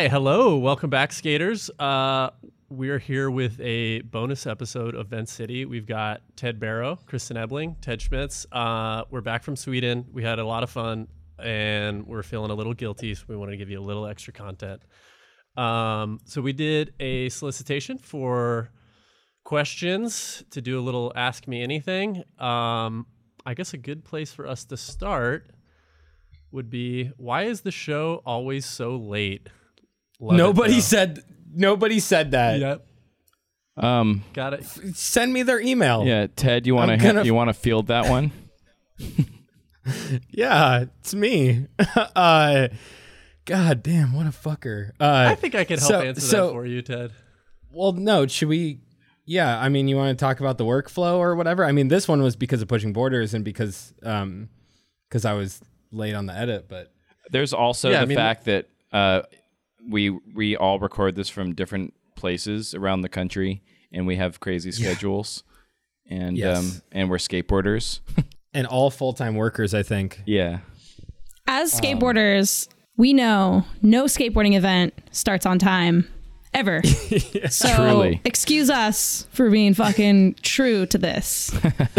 Hi, hello, welcome back, skaters. Uh, we're here with a bonus episode of Vent City. We've got Ted Barrow, Kristen Ebeling, Ted Schmitz. Uh, we're back from Sweden. We had a lot of fun, and we're feeling a little guilty, so we wanted to give you a little extra content. Um, so we did a solicitation for questions to do a little Ask Me Anything. Um, I guess a good place for us to start would be why is the show always so late? Love Nobody though. said nobody said that. Yep. Um, Got it. Send me their email. yeah, Ted, you want to gonna- you want to field that one? Yeah, it's me. uh God damn, what a fucker. Uh I think I can help so- answer so- that for you, Ted. well no, should we yeah, I mean you want to talk about the workflow or whatever? I mean this one was because of pushing borders and because um because I was late on the edit, but There's also Yeah, I the mean- fact that uh, we we all record this from different places around the country, and we have crazy schedules, and Yes. um, and we're skateboarders. and all full-time workers, I think. yeah, As skateboarders, we know no skateboarding event starts on time ever. so Truly. excuse us for being fucking true to this.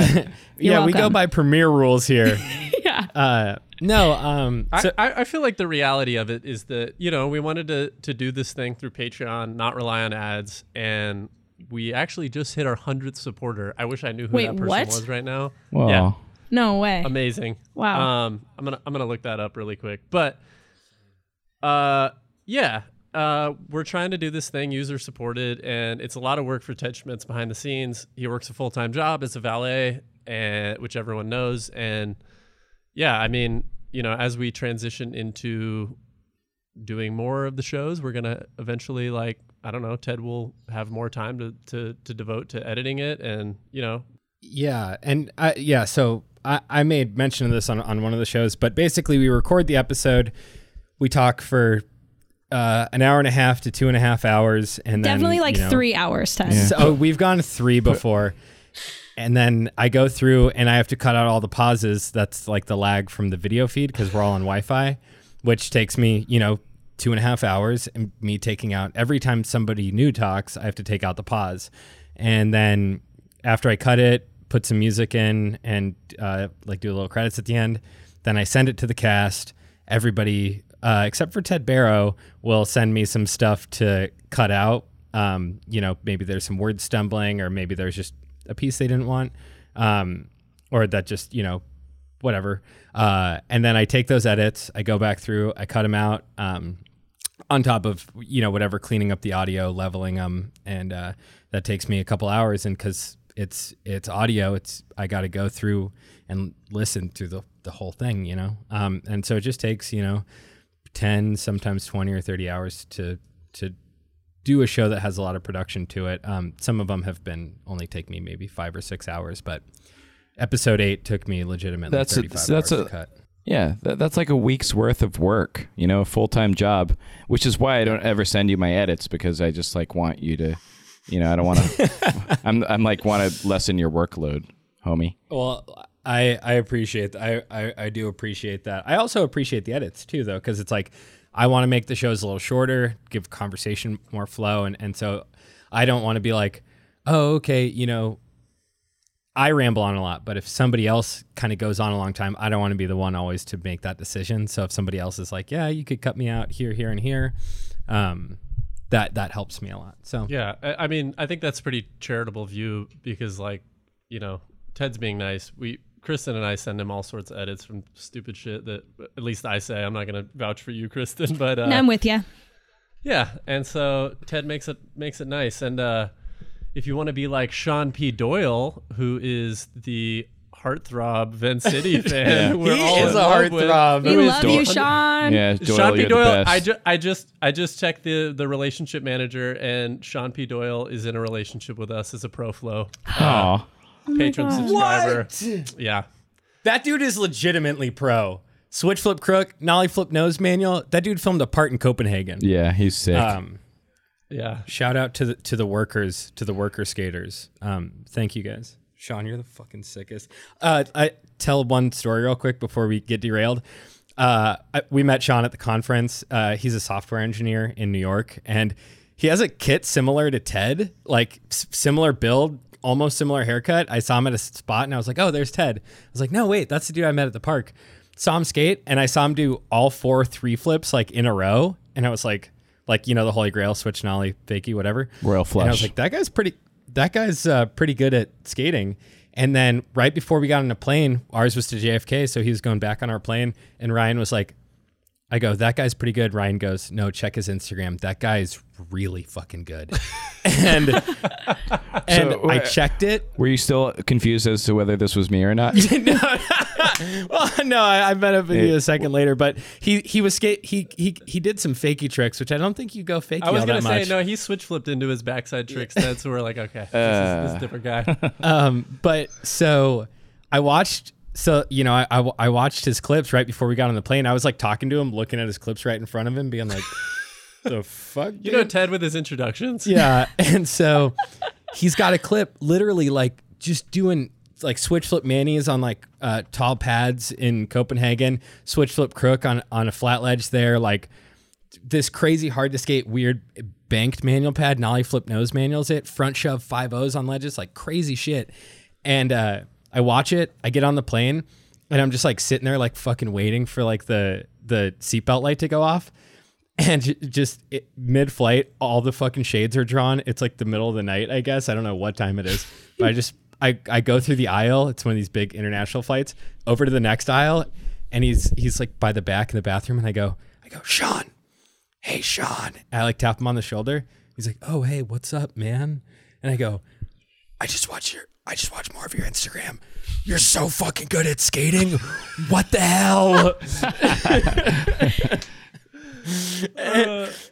yeah, we go by premiere rules here. yeah. uh no, um so, I, I, I feel like the reality of it is that you know we wanted to to do this thing through Patreon, not rely on ads, and we actually just hit our hundredth supporter. I wish I knew who Wait, that person what? was right now. well, Yeah, No way. amazing. Wow. Um, I'm gonna I'm gonna look that up really quick, but uh, yeah. Uh, we're trying to do this thing user supported, and it's a lot of work for Ted Schmitz behind the scenes. He works a full time job as a valet, and which everyone knows. And yeah, I mean, you know, as we transition into doing more of the shows, we're gonna eventually like I don't know, Ted will have more time to to to devote to editing it, and you know, Yeah, and I, yeah, so I, I made mention of this on, on one of the shows, but basically we record the episode, we talk for uh, an hour and a half to two and a half hours, and then, Definitely like you know- three hours, Ted. So oh, we've gone three before, and then I go through and I have to cut out all the pauses. That's like the lag from the video feed because we're all on Wi-Fi, which takes me, you know, two and a half hours. And me taking out every time somebody new talks, I have to take out the pause, and then after I cut it, put some music in and uh, like do a little credits at the end. Then I send it to the cast. Everybody, uh, except for Ted Barrow, will send me some stuff to cut out. Um, you know, maybe there's some word stumbling, or maybe there's just a piece they didn't want, um, or that just you know, whatever. Uh, and then I take those edits, I go back through, I cut them out. Um, on top of you know whatever cleaning up the audio leveling them and uh, that takes me a couple hours and because it's it's audio it's i got to go through and listen through the, the whole thing you know um, and so it just takes you know 10 sometimes 20 or 30 hours to to do a show that has a lot of production to it um, some of them have been only take me maybe five or six hours but episode eight took me legitimately That's a- 35 so that's hours a- to cut yeah. That, that's like a week's worth of work, you know, a full time job. Which is why I don't ever send you my edits because I just like want you to, you know, I don't want to. I'm I'm like want to lessen your workload, homie. Well, I I appreciate I, I I do appreciate that. I also appreciate the edits too, though, because it's like I want to make the shows a little shorter, give conversation more flow, and and so I don't want to be like, oh, okay, you know, I ramble on a lot, but if somebody else kind of goes on a long time, I don't want to be the one always to make that decision. So if somebody else is like, yeah, you could cut me out here, here, and here, um, that that helps me a lot. So Yeah, I, I mean, I think that's pretty charitable view because, like, you know, Ted's being nice. We, Kristen and I, send him all sorts of edits from stupid shit that at least I say. I'm not gonna vouch for you, Kristen, but uh, No, I'm with you. yeah. And so Ted makes it makes it nice. And uh, if you want to be like Sean P. Doyle, who is the heartthrob Vent City fan, we're he all is a heartthrob. We love Doyle- you, Sean. Yeah, Doyle, Sean P. you're the Doyle. best. I, ju- I just I just checked the the relationship manager, and Sean P. Doyle is in a relationship with us as a pro flow Aw. patron God. subscriber. Yeah, That dude is legitimately pro. Switch flip crook, nollie flip nose manual. That dude filmed a part in Copenhagen. Yeah, he's sick. Um, yeah. shout out to the to the workers, to the worker skaters. Um, thank you guys. Sean, you're the fucking sickest. Uh, I tell one story real quick before we get derailed. uh, I- we met Sean at the conference. Uh, he's a software engineer in New York, and he has a kit similar to Ted, like s- similar build, almost similar haircut. I saw him at a spot, and I was like, "Oh, there's Ted." I was like, "No, wait, that's the dude I met at the park." Saw him skate, and I saw him do all four three flips like in a row, and I was like, like you know the Holy Grail, switch nollie, fakie, whatever. Royal And I was like, that guy's pretty. That guy's uh, pretty good at skating. And then right before we got on the plane, ours was to JFK, so he was going back on our plane, and Ryan was like, "I go, that guy's pretty good." Ryan goes, "No, check his Instagram. That guy's really fucking good." and and So, I uh, checked it. Were you still confused as to whether this was me or not? no, Well, no, I, I met up with you a second later, but he he was skate. He he he did some fakey tricks, which I don't think you go fakey I was all gonna that say much. no. He switch flipped into his backside tricks. Then, so we're like, okay, this, is, this is a different guy. Um, but so I watched. So you know, I, I I watched his clips right before we got on the plane. I was like talking to him, looking at his clips right in front of him, being like, "The fuck." You know? Ted with his introductions. Yeah, and so he's got a clip, literally like just doing like switch flip manis on like uh, tall pads in Copenhagen, switch flip crook on on a flat ledge there, like this crazy hard to skate weird banked manual pad, nollie flip nose manuals it, front shove five O's on ledges, like crazy shit. And uh, I watch it, I get on the plane, and I'm just like sitting there like fucking waiting for like the the seatbelt light to go off. And just it, mid flight, all the fucking shades are drawn. It's like the middle of the night, I guess. I don't know what time it is, but I just I, I go through the aisle. It's one of these big international flights over to the next aisle, and he's he's like by the back in the bathroom, and I go I go Sean, hey Sean. And I like tap him on the shoulder. He's like, oh hey, what's up, man? And I go, I just watch your I just watch more of your Instagram. You're so fucking good at skating. What the hell?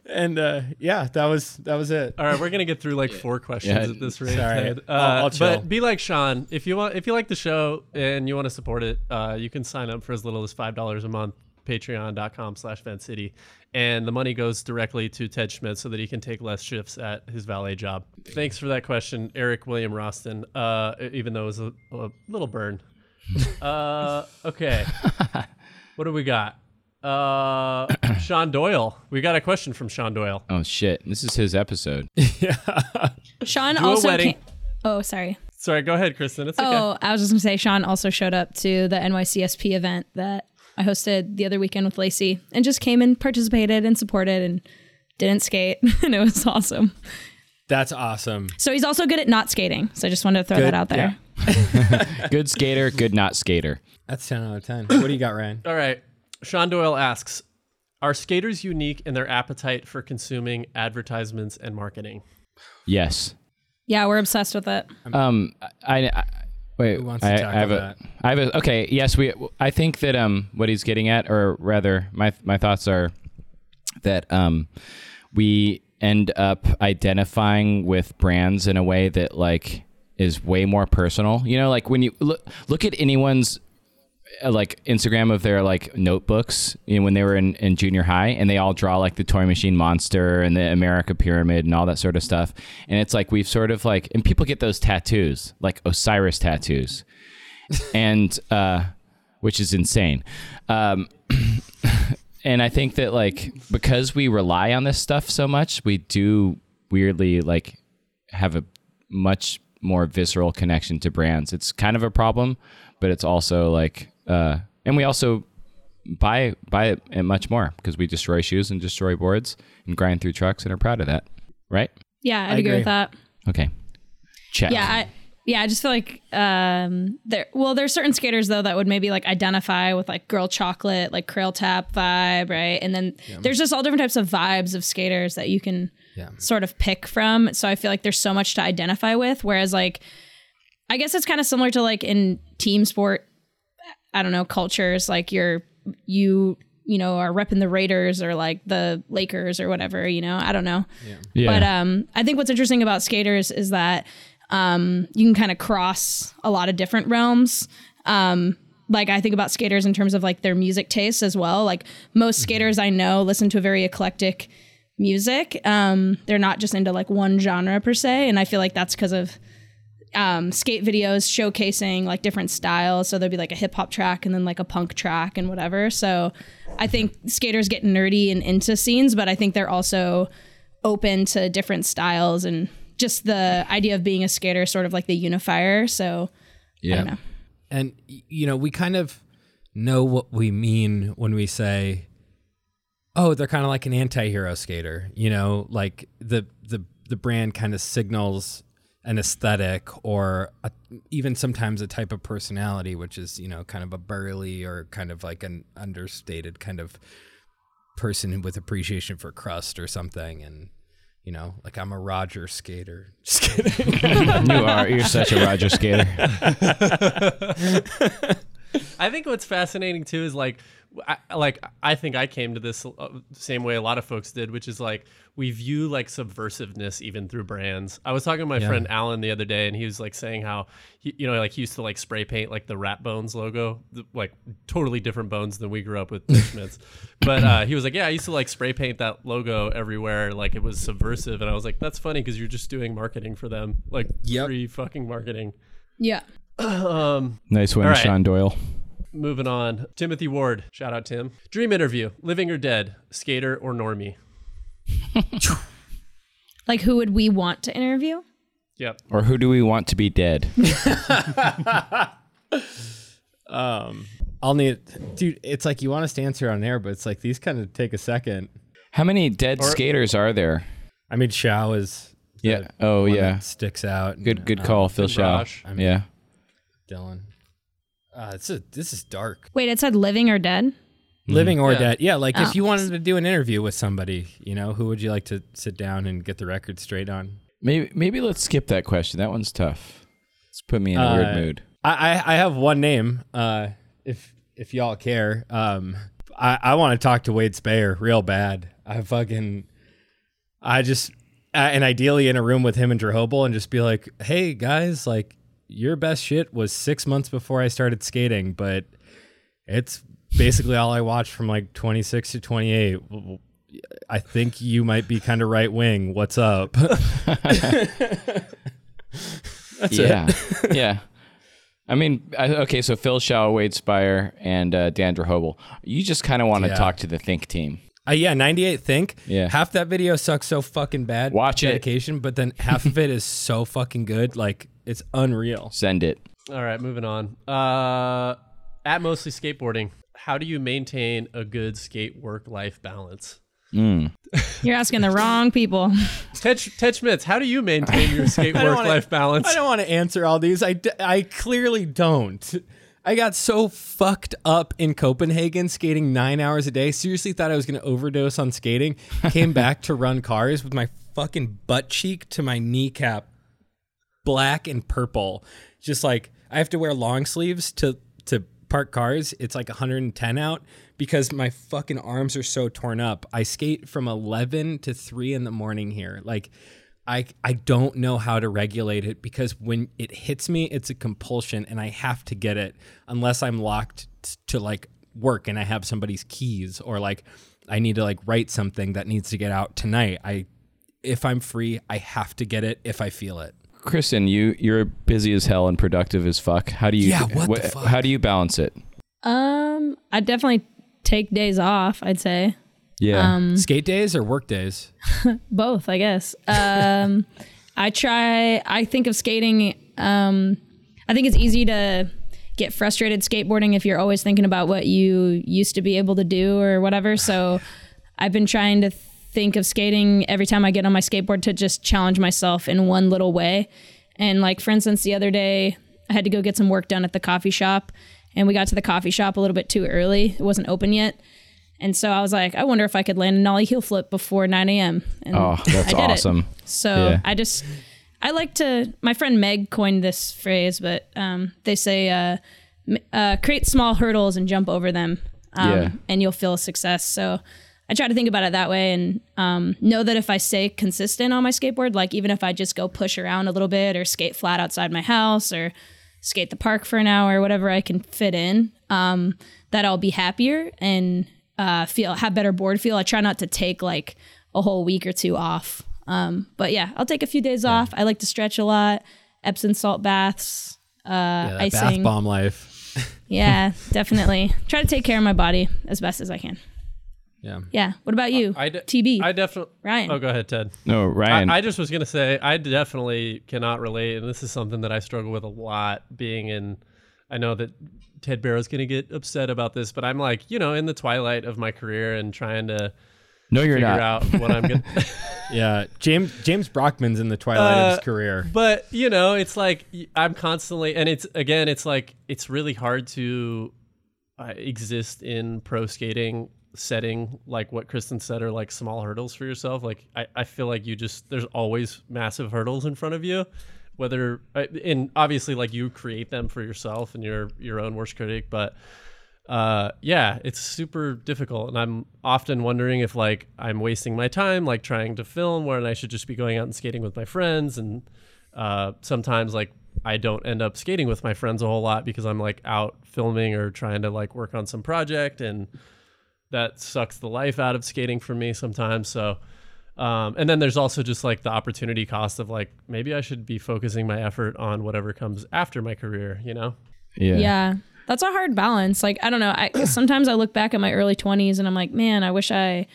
and uh, yeah, that was that was it. All right, we're gonna get through like four questions Yeah, at this rate. sorry. Uh, I'll- I'll chill. but be like Sean. If you want, if you like the show and you want to support it, uh, you can sign up for as little as five dollars a month. Patreon.com slash Vent City. And the money goes directly to Ted Schmitz so that he can take less shifts at his valet job. Thanks for that question, Eric William Roston, uh, even though it was a, a little burn. uh, okay. what do we got? Uh, Sean Doyle. We got a question from Sean Doyle. oh shit! This is his episode. yeah. Sean Do also wedding. came. Oh, sorry. Sorry, go ahead, Kristen. It's okay. Oh, I was just gonna say Sean also showed up to the NYCSP event that I hosted the other weekend with Lacey and just came and participated and supported and didn't skate and it was awesome. That's awesome. So he's also good at not skating. So I just wanted to throw Good, that out there. Good skater, good not skater. That's ten out of ten. What do you got, Ryan? All right. Sean Doyle asks Are skaters unique in their appetite for consuming advertisements and marketing? Yes. Yeah, we're obsessed with it. Um, I, I wait. Who wants to I, I have that? a. I have a. Okay. Yes, we. I think that um, what he's getting at, or rather, my my thoughts are that um, we end up identifying with brands in a way that like is way more personal. You know, like when you look look at anyone's like Instagram of their like notebooks you know, when they were in, in junior high and they all draw like the toy machine monster and the America pyramid and all that sort of stuff. And it's like we've sort of like and people get those tattoos, like Osiris tattoos. and uh which is insane. Um and I think that like because we rely on this stuff so much, we do weirdly like have a much more visceral connection to brands. It's kind of a problem, but it's also like uh and we also buy buy it and much more because we destroy shoes and destroy boards and grind through trucks and are proud of that. Right? Yeah, I'd I agree agree. with that. Okay. Check. Yeah, I yeah, I just feel like um there well there's certain skaters though that would maybe like identify with like girl chocolate, like Crailtap vibe, right? And then there's just all different types of vibes of skaters that you can Yeah. sort of pick from. So I feel like there's so much to identify with. Whereas like I guess it's kind of similar to like in team sport, I don't know, cultures, like you're you you know, are repping the Raiders or like the Lakers or whatever, you know. I don't know. yeah. But um, I think what's interesting about skaters is that um, you can kind of cross a lot of different realms. Um, like I think about skaters in terms of like their music tastes as well. Like most skaters I know listen to a very eclectic music. Um, they're not just into like one genre per se, and I feel like that's because of um, skate videos showcasing like different styles. So there'd be like a hip hop track and then like a punk track and whatever. So I think skaters get nerdy and into scenes, but I think they're also open to different styles and just the idea of being a skater is sort of like the unifier. So I don't know. And you know, we kind of know what we mean when we say, "Oh, they're kind of like an anti-hero skater." You know, like the the the brand kind of signals an aesthetic or a, even sometimes a type of personality, which is you know kind of a burly or kind of like an understated kind of person with appreciation for crust or something, and. You know, like I'm a Roger skater. Just kidding. you are. You're such a Roger skater. I think what's fascinating too is like, I, like I think I came to this uh, same way a lot of folks did, which is like we view like subversiveness even through brands. I was talking to my friend Alan the other day, and he was like saying how he, you know, like he used to like spray paint like the Rat Bones logo, the- like totally different bones than we grew up with Schmitz. but uh, he was like, yeah, I used to like spray paint that logo everywhere, like it was subversive, and I was like, that's funny because you're just doing marketing for them, like Yep. free fucking marketing. Yeah. Um, Nice one, All right. Sean Doyle. Moving on. Timothy Ward. Shout out, Tim. Dream interview. Living or dead? Skater or normie? Like who would we want to interview? Yep. Or who do we want to be dead? Um, I'll need, dude. It's like you want us to answer on air, but it's like these kind of take a second. How many dead skaters are there? I mean, Shao is Yeah. Oh, yeah. sticks out. Good, and, good uh, call, Phil Shao. Raj. I mean- Yeah. Dylan. Uh, it's a this is dark. Wait, it said living or dead? Living or Yeah. dead. Yeah, like Oh. if you wanted to do an interview with somebody, you know, who would you like to sit down and get the record straight on? Maybe, maybe let's skip that question. That one's tough. It's put me in a Uh, weird mood. I I, I have one name. Uh, if if y'all care, um, I I want to talk to Wade Speyer real bad. I fucking, I just, uh, and ideally in a room with him and Drehobl and just be like, hey guys, like your best shit was six months before I started skating, but it's basically all I watched from like 26 to 28. I think you might be kind of right wing. What's up? That's it. yeah. yeah. I mean, I, okay, so Phil Shao, Wade Speyer, and uh, Dan Hobel. You just kind of want to Yeah. talk to the Think team. Uh, yeah, 98 Think. Yeah. Half that video sucks so fucking bad. Watch it. dedication, but then half of it is so fucking good. Like, it's unreal. Send it. All right, moving on. Uh, at mostly skateboarding, how do you maintain a good skate work life balance? Mm. You're asking the wrong people. Ted, Ted Schmitz, how do you maintain your skate work wanna- life balance? I don't want to answer all these. I, d- I clearly don't. I got so fucked up in Copenhagen skating nine hours a day. Seriously thought I was going to overdose on skating. Came back to run cars with my fucking butt cheek to my kneecap black and purple. Just like I have to wear long sleeves to to park cars. It's like 110 out because my fucking arms are so torn up. I skate from 11 to 3 in the morning here. Like I I don't know how to regulate it because when it hits me, it's a compulsion and I have to get it unless I'm locked to like work and I have somebody's keys or like I need to like write something that needs to get out tonight. I if I'm free, I have to get it if I feel it. Kristen, you you're busy as hell and productive as fuck. How do you? Yeah, what the fuck? How do you balance it? Um, I definitely take days off. I'd say Yeah. Um, Skate days or work days? both. I guess. Um, I try. I think of skating. Um, I think it's easy to get frustrated skateboarding if you're always thinking about what you used to be able to do or whatever. So I've been trying to think of skating every time I get on my skateboard to just challenge myself in one little way. And like for instance, the other day I had to go get some work done at the coffee shop, and we got to the coffee shop a little bit too early. It wasn't open yet. And so I was like, I wonder if I could land a nollie heel flip before 9 a.m. And oh, that's did it. awesome. So Yeah. I just, I like to, my friend Meg coined this phrase, but um, they say, uh, uh, create small hurdles and jump over them, um, Yeah. and you'll feel a success. So I try to think about it that way and um, know that if I stay consistent on my skateboard, like even if I just go push around a little bit or skate flat outside my house or skate the park for an hour, or whatever I can fit in, um, that I'll be happier and uh, feel have better board feel. I try not to take like a whole week or two off. Um, but yeah, I'll take a few days off. I like to stretch a lot Epsom salt baths, uh, Yeah, that bath icing. bomb life. Yeah, definitely. Try to take care of my body as best as I can. Yeah. Yeah. What about you? I de- TB. I definitely. Ryan. Oh, go ahead, Ted. No, Ryan. I, I just was gonna say I definitely cannot relate, and this is something that I struggle with a lot. Being in, I know that Ted Barrow's gonna get upset about this, but I'm like, you know, in the twilight of my career and trying to no, you're figure not. out what I'm gonna. Yeah. James James Brockman's in the twilight of Uh, his career. but you know, it's like I'm constantly, and it's again, it's like it's really hard to uh, exist in pro skating setting like what Kristen said are like small hurdles for yourself. Like I, I feel like you just there's always massive hurdles in front of you. Whether uh, and obviously like you create them for yourself and your your own worst critic, but uh yeah it's super difficult and i'm often wondering if like i'm wasting my time like trying to film when i should just be going out and skating with my friends and uh sometimes like i don't end up skating with my friends a whole lot because i'm like out filming or trying to like work on some project and that sucks the life out of skating for me sometimes so um, and then there's also just like the opportunity cost of like maybe i should be focusing my effort on whatever comes after my career you know Yeah. yeah. That's a hard balance. Like, I don't know. I sometimes I look back at my early 20s and I'm like, man, I wish I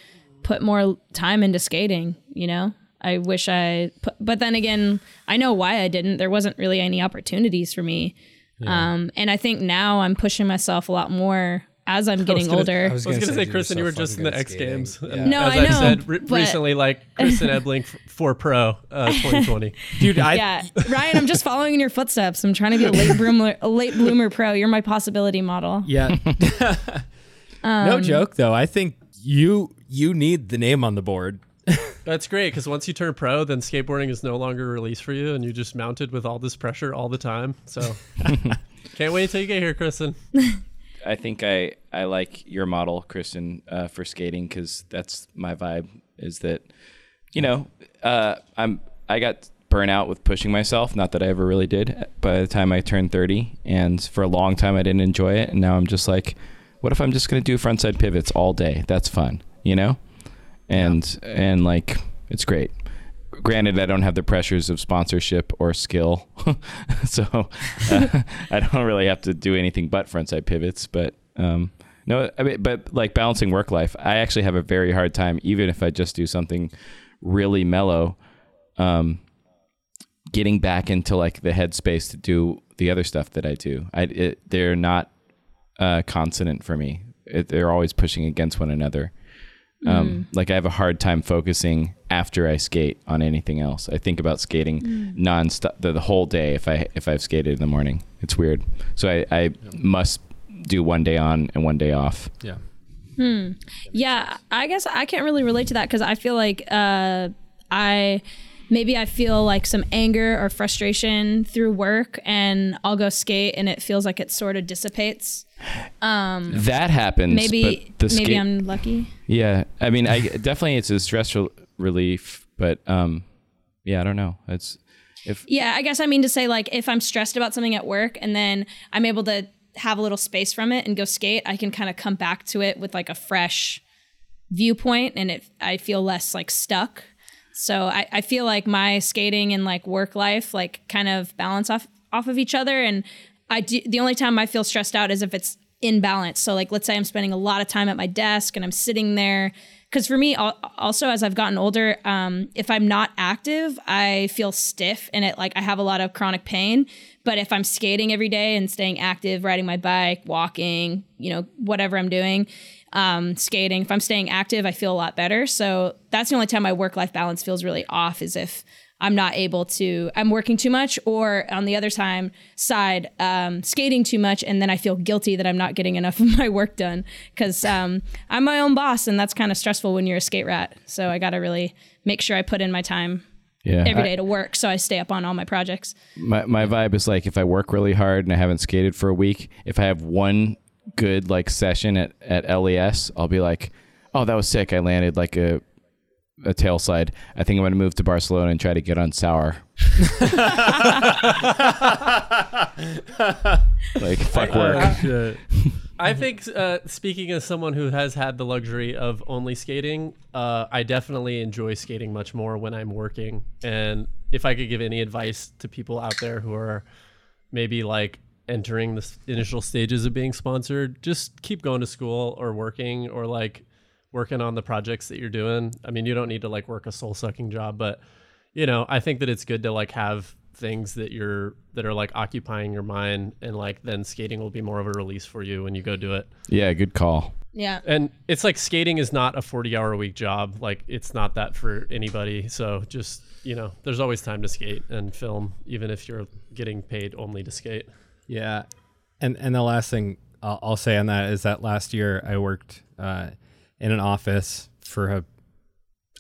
put more time into skating, you know? I wish I put, but then again, I know why I didn't. There wasn't really any opportunities for me. Um, and I think now I'm pushing myself a lot more as I'm getting gonna- older. I was gonna, say, Kristen, you were just in the X Games. And No, as I I've know, said re- but- recently, like Kristen Ebeling f- for Pro uh, 2020. Dude, I yeah, Ryan, I'm just following in your footsteps. I'm trying to be a late bloomer, a late bloomer pro. You're my possibility model. Yeah. Um, no joke though. I think you you need the name on the board. That's great because once you turn pro, then skateboarding is no longer released for you, and you just mounted with all this pressure all the time. So can't wait until you get here, Kristen. I think I I like your model, Kristen, uh, for skating because that's my vibe. Is that you know uh, I'm I got burnt out with pushing myself. Not that I ever really did. By the time I turned 30, and for a long time I didn't enjoy it, and now I'm just like, what if I'm just gonna do frontside pivots all day? That's fun, you know, and and like it's great. Granted, I don't have the pressures of sponsorship or skill, so uh, I don't really have to do anything but frontside pivots. But um, no, I mean, but like balancing work life, I actually have a very hard time, even if I just do something really mellow, um, getting back into like the headspace to do the other stuff that I do. I it, they're not uh, consonant for me. It, they're always pushing against one another. Um, Like I have a hard time focusing after I skate on anything else. I think about skating mm. nonstop the, the whole day if I if I've skated in the morning. It's weird. So I, I must do one day on and one day off. Yeah. Hmm. Yeah, I guess I can't really relate to that because I feel like uh, I maybe I feel like some anger or frustration through work, and I'll go skate, and it feels like it sort of dissipates. Um, that happens. Maybe but the maybe skate, I'm lucky. Yeah, I mean, I definitely it's a stress rel- relief, but um, yeah, I don't know. It's if Yeah, I guess I mean to say like if I'm stressed about something at work, and then I'm able to have a little space from it and go skate, I can kind of come back to it with like a fresh viewpoint, and it I feel less like stuck. So I, I feel like my skating and like work life like kind of balance off off of each other. And I do the only time I feel stressed out is if it's in balance. So like let's say I'm spending a lot of time at my desk and I'm sitting there. Because for me, also as I've gotten older, um, if I'm not active, I feel stiff and it like I have a lot of chronic pain. But if I'm skating every day and staying active, riding my bike, walking, you know, whatever I'm doing, um, skating. If I'm staying active, I feel a lot better. So that's the only time my work life balance feels really off is if I'm not able to, I'm working too much, or on the other time side, um, skating too much, and then I feel guilty that I'm not getting enough of my work done because um, I'm my own boss, and that's kind of stressful when you're a skate rat. So I got to really make sure I put in my time yeah, every I- to work, so I stay up on all my projects. my my vibe is like if I work really hard and I haven't skated for a week, if I have one good like session at at LES, I'll be like, oh, that was sick. I landed like a a tail slide. I think I'm gonna move to Barcelona and try to get on sour. like fuck work. I think, uh, speaking as someone who has had the luxury of only skating, uh, I definitely enjoy skating much more when I'm working. And if I could give any advice to people out there who are maybe like entering the initial stages of being sponsored, just keep going to school or working or like working on the projects that you're doing. I mean, you don't need to like work a soul sucking job, but you know, I think that it's good to like have things that you're that are like occupying your mind and like then skating will be more of a release for you when you go do it. Yeah, good call. Yeah. And it's like skating is not a 40 hour a week job. Like it's not that for anybody. So just, you know, there's always time to skate and film even if you're getting paid only to skate. Yeah, and and the last thing I'll, I'll say on that is that last year I worked uh, in an office for a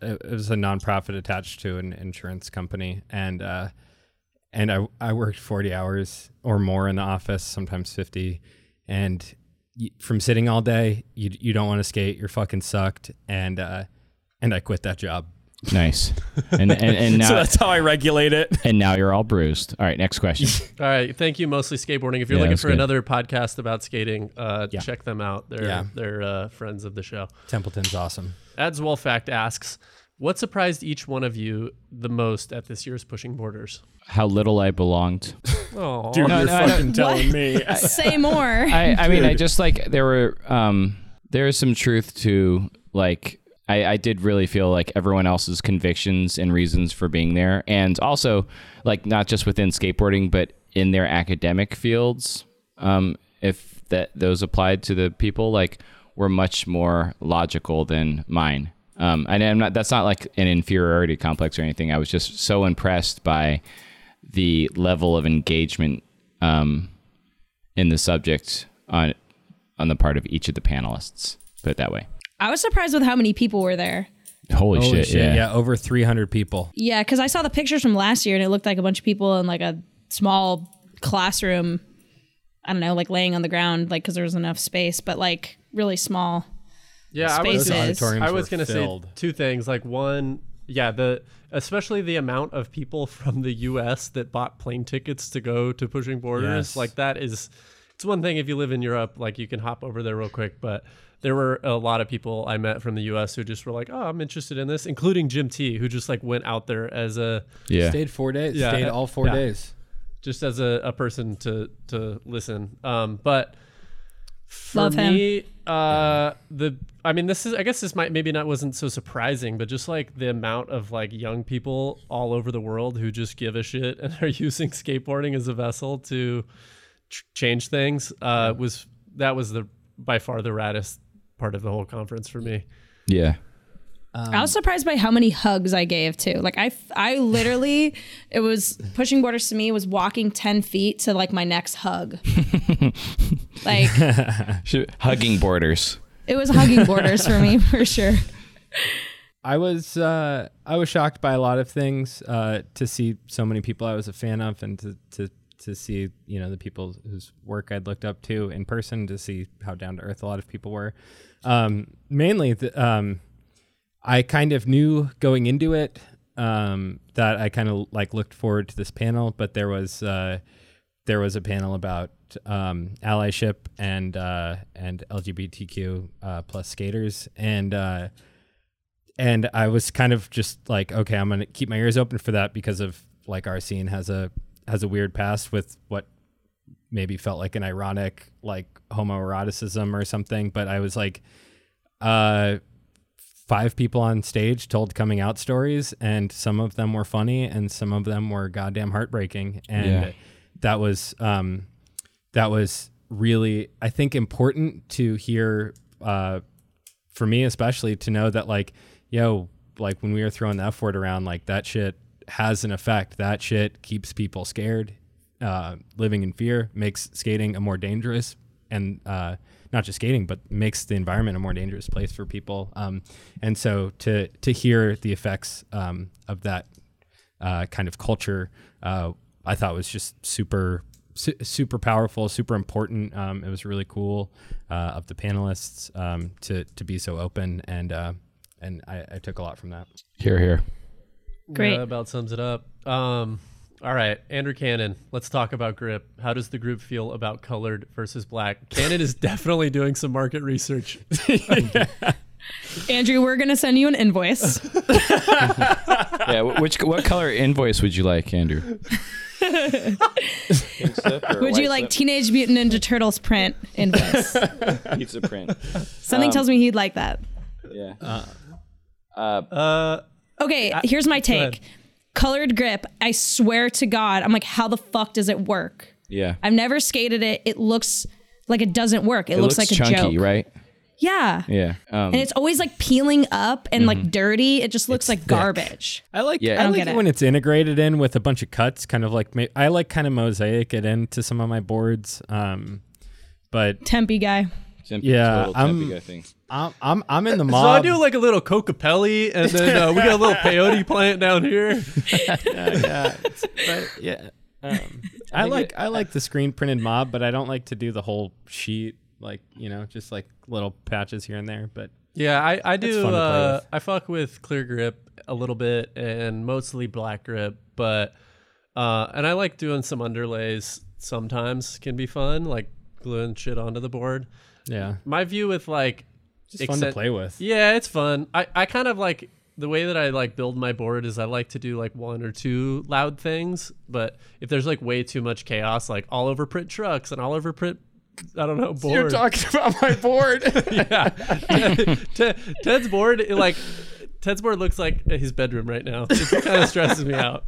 it was a nonprofit attached to an insurance company, and uh, and I I worked forty hours or more in the office, sometimes fifty, and from sitting all day, you you don't want to skate, you're fucking sucked, and uh, and I quit that job. Nice. And and, and now so that's how I regulate it. and now you're all bruised. All right, next question. All right. Thank you, mostly skateboarding. If you're Yeah, looking for good. another podcast about skating, uh, Yeah. check them out. They're Yeah. they're uh, friends of the show. Templeton's awesome. Ads Wolfact asks, what surprised each one of you the most at this year's Pushing Borders? How little I belonged. Oh, Dude, No, you're no, fucking don't- telling me. Say more. I, I mean, I just like there were um there is some truth to like I, I did really feel like everyone else's convictions and reasons for being there, and also like not just within skateboarding, but in their academic fields. Um, if that those applied to the people, like were much more logical than mine. Um, and I'm not. That's not like an inferiority complex or anything. I was just so impressed by the level of engagement um, in the subject on on the part of each of the panelists. Put it that way. I was surprised with how many people were there. Holy, Holy shit! shit! yeah. yeah, over 300 people. Yeah, because I saw the pictures from last year and it looked like a bunch of people in like a small classroom. I don't know, like laying on the ground, like because there was enough space, but like really small. Yeah, I was, Spaces. I was gonna filled. say two things. Like one, yeah, the especially the amount of people from the U.S. that bought plane tickets to go to Pushing Borders. Yes. Like that is, it's one thing if you live in Europe, like you can hop over there real quick. But there were a lot of people I met from the U.S. who just were like, "Oh, I'm interested in this," including Jim T, who just like went out there as a yeah. Stayed four days. Yeah, Stayed all four yeah. days. just as a, a person to to listen. Um, but for Love him. me, uh, the I mean, this is I guess this might maybe not wasn't so surprising, but just like the amount of like young people all over the world who just give a shit and are using skateboarding as a vessel to ch- change things uh, was that was the by far the raddest part of the whole conference for me. Yeah. I was surprised by how many hugs I gave too. Like I, I literally, it was pushing borders to me was walking ten feet to like my next hug. like Hugging borders. it was hugging borders for me for sure. I was uh, I was shocked by a lot of things uh, to see so many people I was a fan of, and to, to to see you know the people whose work I'd looked up to in person, to see how down to earth a lot of people were. Um, mainly, the, um, I kind of knew going into it um, that I kind of like looked forward to this panel, but there was uh, there was a panel about um, allyship and uh, and LGBTQ uh, plus skaters, and uh, and I was kind of just like, okay, I'm gonna keep my ears open for that because of like our scene has a has a weird past with what maybe felt like an ironic like homoeroticism or something, but I was like, uh five people on stage told coming out stories and some of them were funny and some of them were goddamn heartbreaking and Yeah. that was um that was really i think important to hear uh for me especially to know that like yo like when we were throwing the f word around like that shit has an effect that shit keeps people scared uh living in fear makes skating a more dangerous and uh not just skating but makes the environment a more dangerous place for people um and so to to hear the effects um of that uh kind of culture uh i thought was just super su- super powerful super important um it was really cool uh of the panelists um to to be so open and uh and I, I took a lot from that. Here, here. Great. Yeah, that about sums it up. Um, all right, Andrew Cannon. Let's talk about grip. How does the group feel about colored versus black? Cannon is definitely doing some market research. Andrew, we're gonna send you an invoice. Yeah. Which what color invoice would you like, Andrew? Would you like Teenage Mutant Ninja Turtles print invoice? pizza print? Something tells me he'd like that. Yeah. Uh, uh, Okay, here's my take. Colored grip, I swear to God, I'm like, how the fuck does it work? Yeah. I've never skated it. It looks like it doesn't work. It, It looks, looks, like a joke. right? Yeah. Yeah. Um, And it's always like peeling up and Mm-hmm. like dirty. It just looks like thick. garbage. I like Yeah. I I, don't like get it, it. when it's integrated in with a bunch of cuts, kind of like ma- I like kind of mosaic it into some of my boards. Um, but Tempe guy. Tempe- Yeah, total I'm- guy thing. I'm I'm, I'm in the mob. so mob. I do like a little Kokopelli, and then uh, we got a little peyote plant down here. yeah, yeah, but yeah. Um, I like I like the screen printed mob, but I don't like to do the whole sheet. Like you know, just like little patches here and there. But Yeah, I, I do. fun to play Uh. I fuck with clear grip a little bit and mostly black grip, but uh, and I like doing some underlays. Sometimes can be fun, like gluing shit onto the board. Yeah, My view with like just fun to play with. Yeah, it's fun. I, I kind of like the way that I like build my board is I like to do like one or two loud things, but if there's like way too much chaos, like all over print trucks and all over print, I don't know, board. You're talking about my board. yeah. Ted's board, it, like Ted's board looks like his bedroom right now. It kind of stresses me out.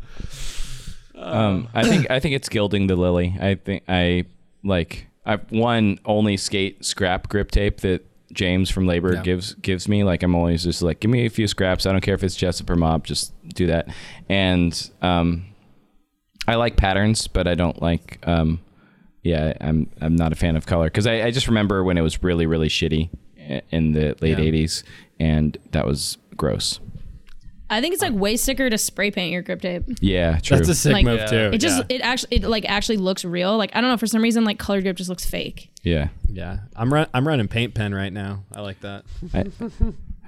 Um, I think I think it's gilding the lily. I think I like I've one only skate scrap grip tape that James from Labor Yeah. gives gives me. Like I'm always just like, give me a few scraps. I don't care if it's Jessup or Mob, just do that. And um, I like patterns, but I don't like um, yeah, I'm I'm not a fan of color because I, I just remember when it was really really shitty in the late Yeah. '80s, and that was gross. I think it's like way sicker to spray paint your grip tape. Yeah, true. That's a sick Like- move Yeah. too. It just yeah. it actually it like actually looks real. Like I don't know for some reason like colored grip just looks fake. yeah. yeah. I'm run I'm running paint pen right now. I like that. I,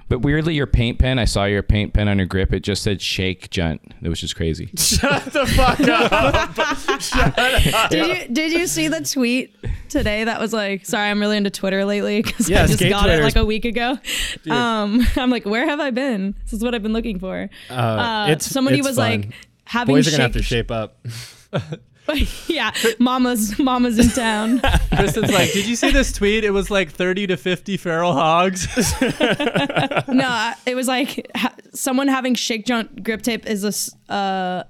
but weirdly, your paint pen, I saw your paint pen on your grip. It just said shake junt. It was just crazy. Shut the fuck up. Did you did you see the tweet today that was like, sorry, I'm really into Twitter lately because Yeah, I just skate got it like a week ago. Um, I'm like, where have I been? This is what I've been looking for. Uh, Uh, it's somebody it's was fun. like having boys are gonna have to shape up. yeah, mama's mama's in town. Kristen's like, did you see this tweet? It was like 30 to 50 feral hogs. no, it was like ha- someone having shake junt grip tape is a s- uh,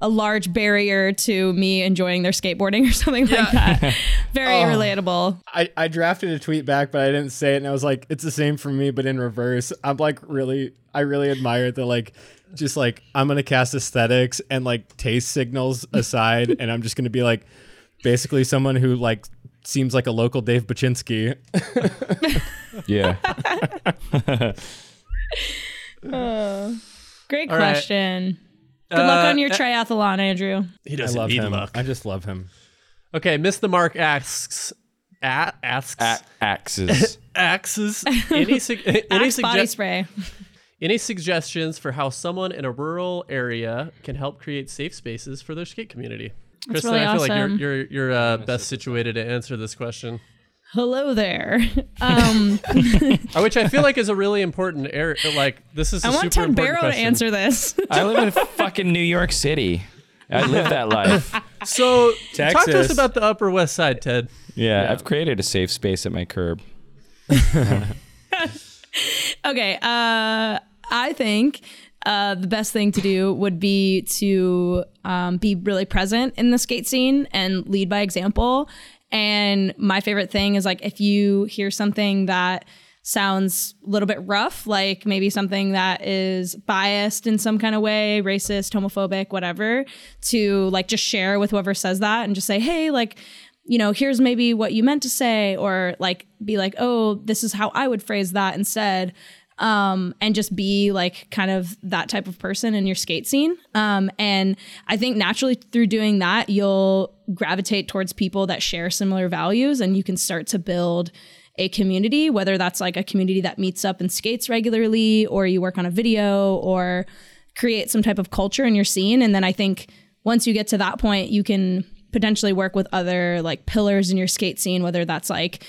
a large barrier to me enjoying their skateboarding or something like that. Very Oh. relatable. I, I drafted a tweet back, but I didn't say it, and I was like, it's the same for me, but in reverse. I'm like really, I really admire the like, just like I'm gonna cast aesthetics and like taste signals aside, and I'm just gonna be like, basically someone who like seems like a local Dave Bachinsky. Yeah. Great All right. question. Good luck Uh, on your uh, triathlon, Andrew. He I doesn't love need him. luck. I just love him. Okay, Miss the Mark asks, a- asks, A- axes. axes. Any, su- any, Axe body spray. Any suggestions for how someone in a rural area can help create safe spaces for their skate community? That's Kristen, really I feel like you're you're you're uh, best situated to answer this question, Hello there. Um, which I feel like is a really important area. Like this is. I I want Ted Barrow to answer this. I live in fucking New York City. I live that life. So talk to us Texas. about the Upper West Side, Ted. Yeah, I've created a safe space at my curb. Okay. Uh, I think uh, the best thing to do would be to um, be really present in the skate scene and lead by example. And my favorite thing is like if you hear something that sounds a little bit rough, like maybe something that is biased in some kind of way, racist, homophobic, whatever, to like just share with whoever says that and just say, hey, like, you know, here's maybe what you meant to say, or like be like, oh, this is how I would phrase that instead. Um, and just be like kind of that type of person in your skate scene. Um, and I think naturally through doing that, you'll gravitate towards people that share similar values and you can start to build a community, whether that's like a community that meets up and skates regularly, or you work on a video, or create some type of culture in your scene. And then I think once you get to that point, you can potentially work with other like pillars in your skate scene, whether that's like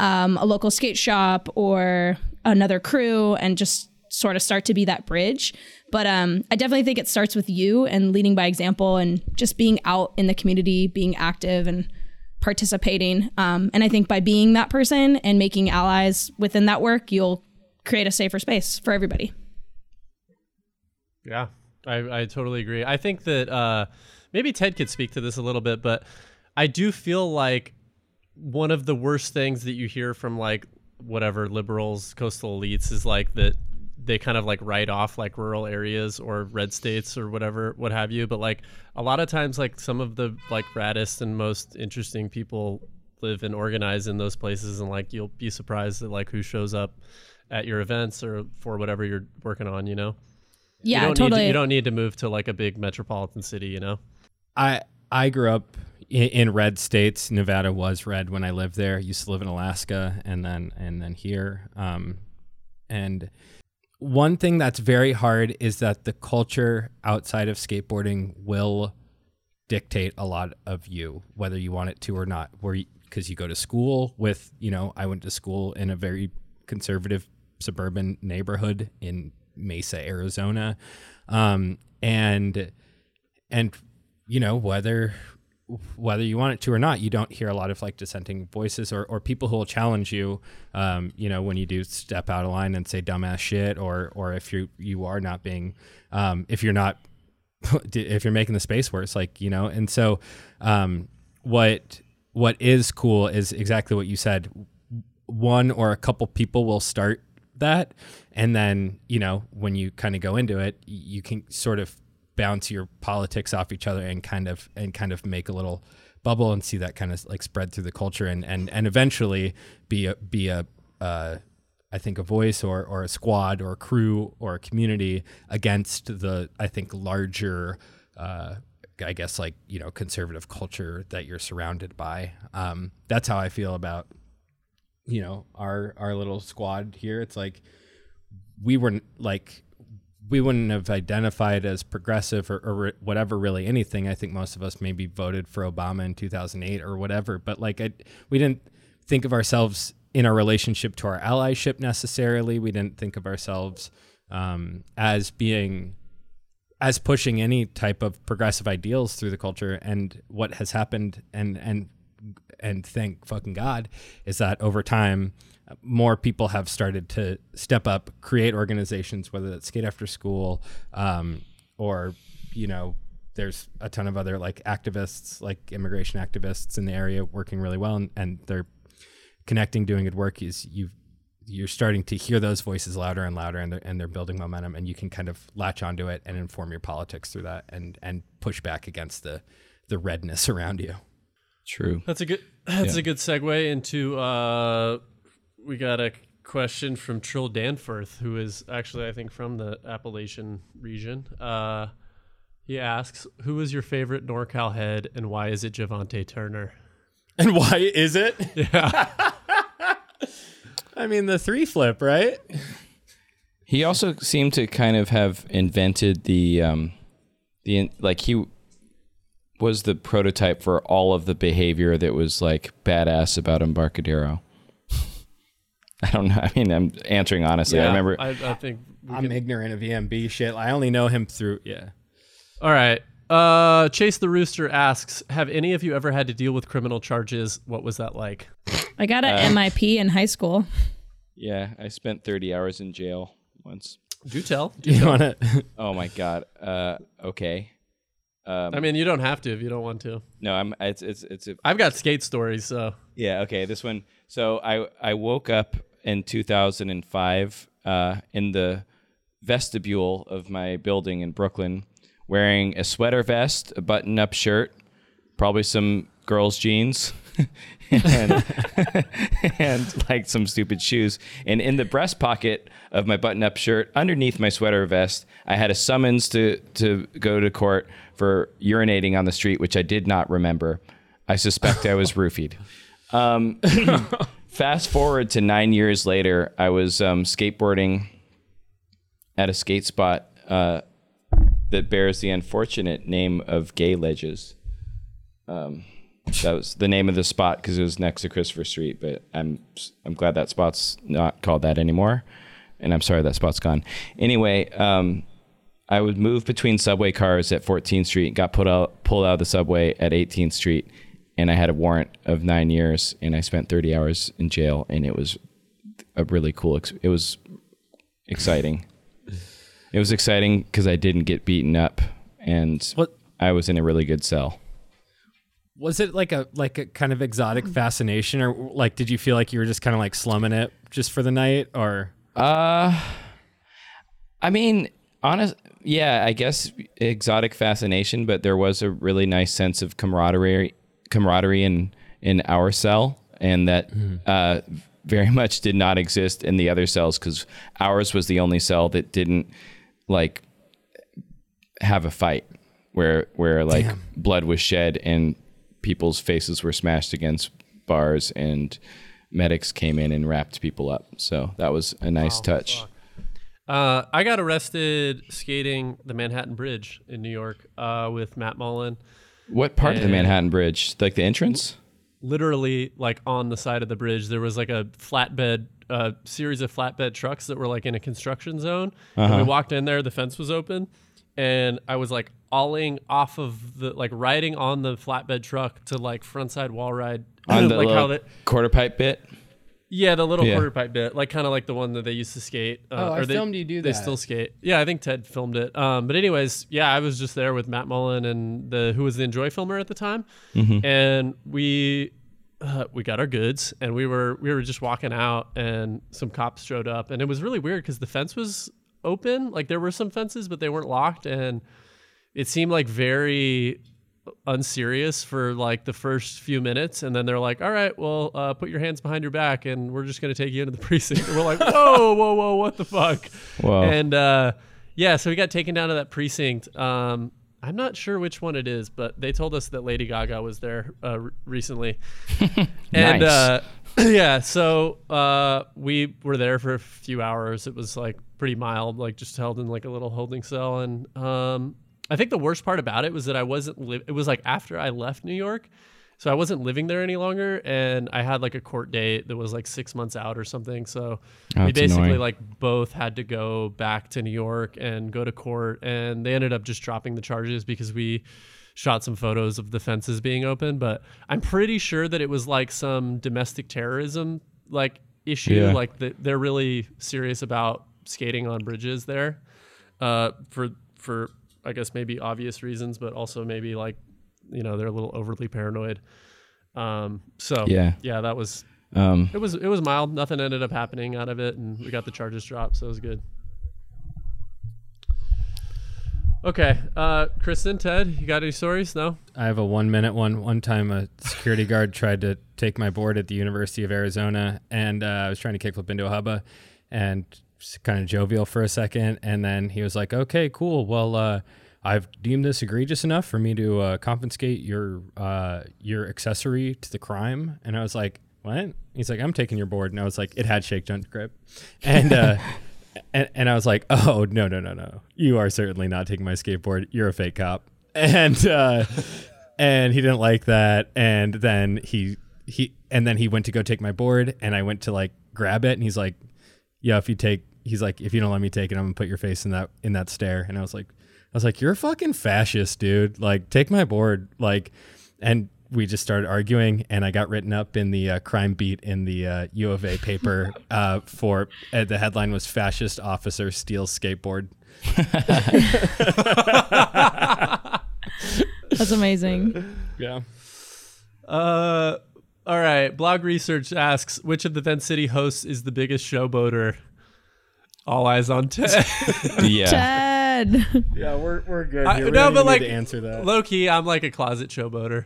um, a local skate shop or another crew and just sort of start to be that bridge. But um, I definitely think it starts with you and leading by example and just being out in the community, being active and participating. Um, and I think by being that person and making allies within that work, you'll create a safer space for everybody. Yeah, I, I totally agree. I think that uh, maybe Ted could speak to this a little bit, but I do feel like one of the worst things that you hear from like whatever liberals, coastal elites is like that they kind of like write off like rural areas or red states or whatever, what have you. But like a lot of times, like some of the like raddest and most interesting people live and organize in those places, and like you'll be surprised at like who shows up at your events or for whatever you're working on. You know. Yeah, you don't totally. Need to, you don't need to move to like a big metropolitan city, you know. I I grew up in, in red states. Nevada was red when I lived there. Used to live in Alaska and then and then here. Um, and one thing that's very hard is that the culture outside of skateboarding will dictate a lot of you, whether you want it to or not. Where because you, you go to school with, you know, I went to school in a very conservative suburban neighborhood in Mesa, Arizona, um, and and you know whether whether you want it to or not, you don't hear a lot of like dissenting voices or, or people who will challenge you. Um, you know, when you do step out of line and say dumbass shit, or or if you you are not being, um, if you're not, if you're making the space worse, like you know. And so, um, what what is cool is exactly what you said. One or a couple people will start that, and then you know when you kind of go into it, you can sort of bounce your politics off each other and kind of and kind of make a little bubble and see that kind of like spread through the culture and and and eventually be a be a uh, I think a voice or or a squad or a crew or a community against the I think larger uh, I guess like you know conservative culture that you're surrounded by. Um, that's how I feel about you know our our little squad here. It's like we were like we wouldn't have identified as progressive or, or, whatever really anything. I think most of us maybe voted for obama in 2008 or whatever but like I, we didn't think of ourselves in our relationship to our allyship necessarily. We didn't think of ourselves um, as being as pushing any type of progressive ideals through the culture. And what has happened and and and thank fucking god is that over time more people have started to step up, create organizations, whether that's Skate After School um, or, you know, there's a ton of other like activists, like immigration activists in the area working really well and, and they're connecting, doing good work. Is you you're starting to hear those voices louder and louder and they're, and they're building momentum and you can kind of latch onto it and inform your politics through that and, and push back against the, the redness around you. True. That's a good, that's yeah. a good segue into, uh, we got a question from Trill Danforth, who is actually, I think, from the Appalachian region. Uh, he asks, "Who is your favorite NorCal head, and why is it Jovontae Turner?" And why is it? Yeah. I mean, the three flip, right? He also seemed to kind of have invented the, um, the like he was the prototype for all of the behavior that was like badass about Embarcadero. I don't know. I mean, I'm answering honestly. Yeah, I remember. I, I think I'm can... ignorant of EMB shit. I only know him through yeah. All right. Uh, Chase the Rooster asks, "Have any of you ever had to deal with criminal charges? What was that like?" I got an uh, MIP in high school. Yeah, I spent 30 hours in jail once. Do tell. Do you want to? oh my god. Uh, okay. Um, I mean, you don't have to if you don't want to. No, I'm. It's it's it's. A, I've got skate stories, so. Yeah. Okay. This one. So I I woke up in 2005 uh, in the vestibule of my building in Brooklyn, wearing a sweater vest, a button-up shirt, probably some girls' jeans, and, and like some stupid shoes. And in the breast pocket of my button-up shirt, underneath my sweater vest, I had a summons to to go to court for urinating on the street, which I did not remember. I suspect I was roofied. Um, fast forward to nine years later, I was um, skateboarding at a skate spot uh, that bears the unfortunate name of Gay Ledges. Um, That was the name of the spot because it was next to Christopher Street. But I'm I'm glad that spot's not called that anymore, and I'm sorry that spot's gone. Anyway, um, I would move between subway cars at 14th Street, and got put out pulled out of the subway at 18th Street, and I had a warrant of nine years, and I spent 30 hours in jail, and it was a really cool. Ex- it was exciting. It was exciting because I didn't get beaten up, and What I was in a really good cell. was it like a like a kind of exotic fascination, or like did you feel like you were just kind of like slumming it just for the night, or Uh, I mean, honest, yeah, I guess exotic fascination, but there was a really nice sense of camaraderie, camaraderie in in our cell, and that uh, very much did not exist in the other cells because ours was the only cell that didn't like have a fight where where like blood was shed and people's faces were smashed against bars and medics came in and wrapped people up. So that was a nice touch. Uh, I got arrested skating the Manhattan Bridge in New York uh, with Matt Mullen. What part of the Manhattan Bridge? Like the entrance? Literally, like on the side of the bridge, there was like a flatbed, uh, series of flatbed trucks that were like in a construction zone. And we walked in there, the fence was open, and I was like alling off of the like riding on the flatbed truck to like frontside wall ride On the like how that quarter pipe bit? Yeah, the little Yeah. quarter pipe bit, like kind of like the one that they used to skate. Uh, Oh, I or they, filmed you do They still skate. Yeah, I think Ted filmed it. Um, but anyways, yeah, I was just there with Matt Mullen and the who was the Enjoy filmer at the time, and we uh, we got our goods and we were we were just walking out and some cops showed up and it was really weird because the fence was open. Like there were some fences, but they weren't locked and it seemed like very unserious for like the first few minutes and then they're like all right well uh, put your hands behind your back and we're just going to take you into the precinct. And we're like whoa whoa whoa what the fuck? Whoa. and uh, yeah so we got taken down to that precinct. Um, i'm not sure which one it is but they told us that lady gaga was there uh, r- recently. And Nice. uh, yeah so uh, we were there for a few hours. It was like pretty mild like just held in like a little holding cell and um, i think the worst part about it was that i wasn't li- it was like after i left new york so i wasn't living there any longer and i had like a court date that was like six months out or something so we basically annoying. like both had to go back to new york and go to court and they ended up just dropping the charges because we shot some photos of the fences being open but i'm pretty sure that it was like some domestic terrorism like issue Yeah. like that they're really serious about skating on bridges there uh, for for i guess maybe obvious reasons but also maybe like you know they're a little overly paranoid. Um, so Yeah. yeah that was Um, it was it was mild. Nothing ended up happening out of it and we got the charges dropped so it was good. Okay uh kristen ted you got any stories? No? I have a one minute one. One time, a security guard tried to take my board at the University of Arizona, and uh, I was trying to kickflip into a hubba, and just kind of jovial for a second, and then he was like, "Okay, cool. Well, uh, I've deemed this egregious enough for me to uh, confiscate your uh, your accessory to the crime," and I was like, "What?" He's like, "I'm taking your board," and I was like, "It had shake junt grip," and. Uh, and, and I was like, "Oh no, no, no, no! You are certainly not taking my skateboard. You're a fake cop." And uh, and he didn't like that. And then he he and then he went to go take my board, and I went to like grab it, and he's like, "Yeah, if you take," he's like, "If you don't let me take it, I'm gonna put your face in that in that stare. And I was like, "I was like, you're a fucking fascist, dude. Like, take my board." Like, and we just started arguing, and I got written up in the uh, crime beat in the uh, U of A paper uh, for uh, the headline was "Fascist Officer Steals Skateboard." That's amazing. Yeah. uh all right blog research asks which of the vent city hosts is the biggest showboater all eyes on ted yeah. Ted. Yeah, we're, we're good. I- here. We no, don't but like need to answer that. low-key i'm like a closet showboater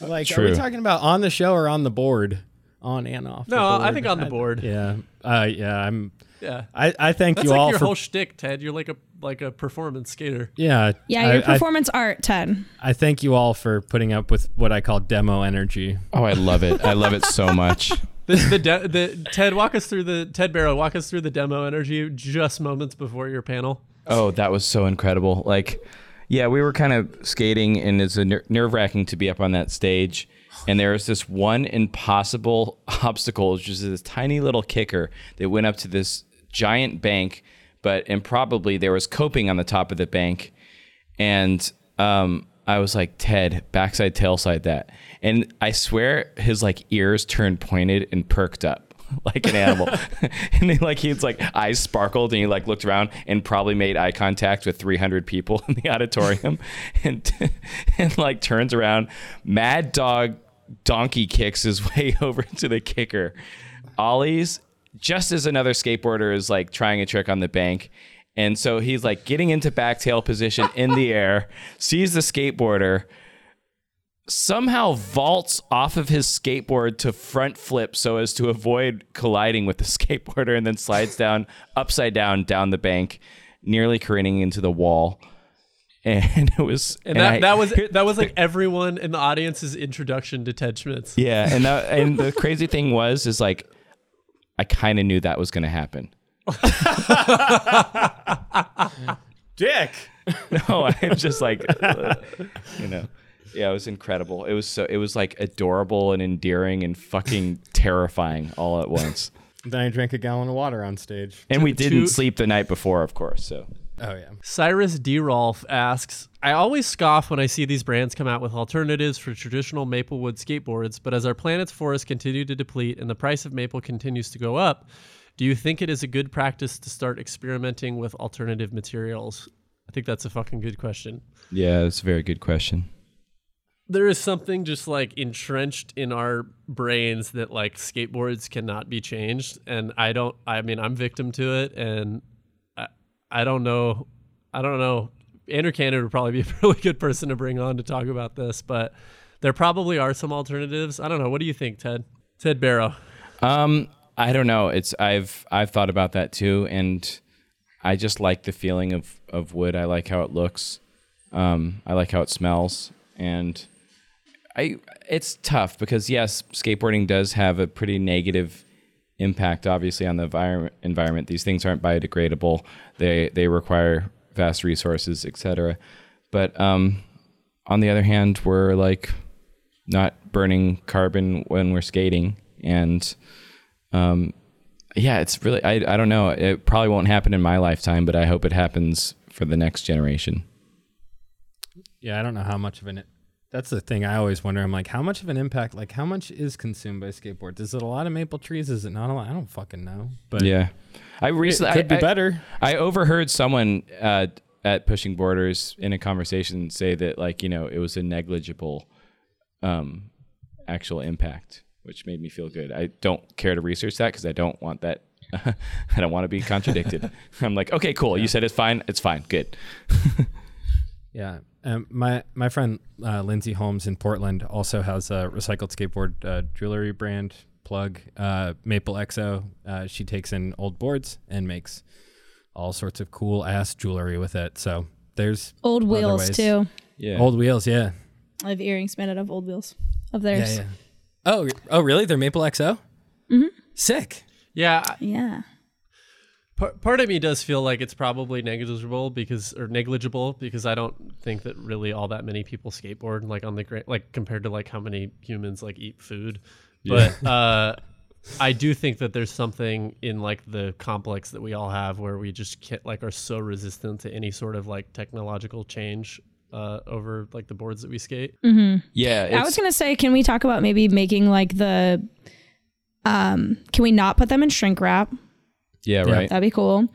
Like, are we talking about on the show or on the board? On and off. No, I think on the board. yeah. Uh, yeah. I'm. Yeah I, I thank that's you like all your for. whole shtick, ted you're like a like a performance skater yeah. Yeah, I, your I- performance art, Ted. I, thank you all for putting up with what I call demo energy. Oh, I love it. I love it so much. the, the, de- the ted walk us through the ted barrow walk us through the demo energy just moments before your panel Oh, that was so incredible. Like, Yeah, we were kind of skating, and it's a ner- nerve wracking to be up on that stage. And there was this one impossible obstacle, which was this tiny little kicker that went up to this giant bank, but improbably there was coping on the top of the bank. And um, I was like, Ted, backside, tailside that. And I swear his like ears turned pointed and perked up. like an animal. and then like he's like eyes sparkled and he like looked around and probably made eye contact with 300 people in the auditorium and and like turns around mad dog donkey kicks his way over to the kicker. Ollie's just as another skateboarder is like trying a trick on the bank. And so he's like getting into back tail position in the air, sees the skateboarder, somehow vaults off of his skateboard to front flip so as to avoid colliding with the skateboarder and then slides down upside down down the bank, nearly careening into the wall. And it was And, that, I- that was that was like everyone in the audience's introduction to Ted Schmitz. Yeah, and that, and the crazy thing was is like I kind of knew that was going to happen. Dick. No, I was just like you know. Yeah, it was incredible. It was so it was like adorable and endearing and fucking terrifying all at once. Then I drank a gallon of water on stage. And we didn't to- sleep the night before, of course. So Oh yeah. Cyrus D. Rolf asks, I always scoff when I see these brands come out with alternatives for traditional Maplewood skateboards, but as our planet's forests continue to deplete and the price of maple continues to go up, do you think it is a good practice to start experimenting with alternative materials? I think that's a fucking good question. yeah, it's a very good question. There is something just like entrenched in our brains that like skateboards cannot be changed. And I don't, I mean, I'm victim to it. And I, don't know, I don't know. Andrew Cannon would probably be a really good person to bring on to talk about this, but there probably are some alternatives. I don't know. What do you think, Ted? Ted Barrow. Um, I don't know. It's I've I've thought about that too, and I just like the feeling of of wood. I like how it looks. Um, I like how it smells, and I it's tough because yes, skateboarding does have a pretty negative impact, obviously, on the envir- environment. These things aren't biodegradable. They they require vast resources, etc. But um, on the other hand, we're like not burning carbon when we're skating, and um, yeah, it's really I I don't know. It probably won't happen in my lifetime, but I hope it happens for the next generation. Yeah, I don't know how much of an. That's the thing I always wonder. I'm like, how much of an impact? Like, how much is consumed by skateboards? Is it a lot of maple trees? Is it not a lot? I don't fucking know. But Yeah, I recently could I, be better. I overheard someone uh, at Pushing Borders in a conversation say that like you know it was a negligible um, actual impact, which made me feel good. I don't care to research that because I don't want that. I don't want to be contradicted. I'm like, okay, cool. You said it's fine. It's fine. Good. Yeah. Um, my my friend uh, Lindsay Holmes in Portland also has a recycled skateboard uh, jewelry brand plug, uh, Maple XO. Uh, she takes in old boards and makes all sorts of cool ass jewelry with it. So there's Old wheels ways. too. Yeah. Old wheels, yeah. I have earrings made out of old wheels of theirs. yeah. Oh, oh, really? They're Maple XO. Mm-hmm. Sick. Yeah, Yeah. Part, part of me does feel like it's probably negligible because or negligible because I don't think that really all that many people skateboard like on the great like compared to like how many humans like eat food. But uh I do think that there's something in like the complex that we all have where we just can't like are so resistant to any sort of like technological change uh over like the boards that we skate. yeah. I was gonna say, can we talk about maybe making like the um can we not put them in shrink wrap? Yeah. Right. That'd be cool.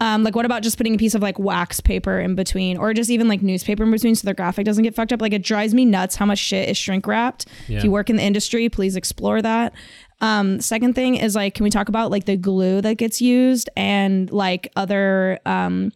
Um, like what about just putting a piece of like wax paper in between or just even like newspaper in between so the graphic doesn't get fucked up? Like it drives me nuts how much shit is shrink wrapped. Yeah. If you work in the industry, please explore that. Um, second thing is like, can we talk about like the glue that gets used and like other um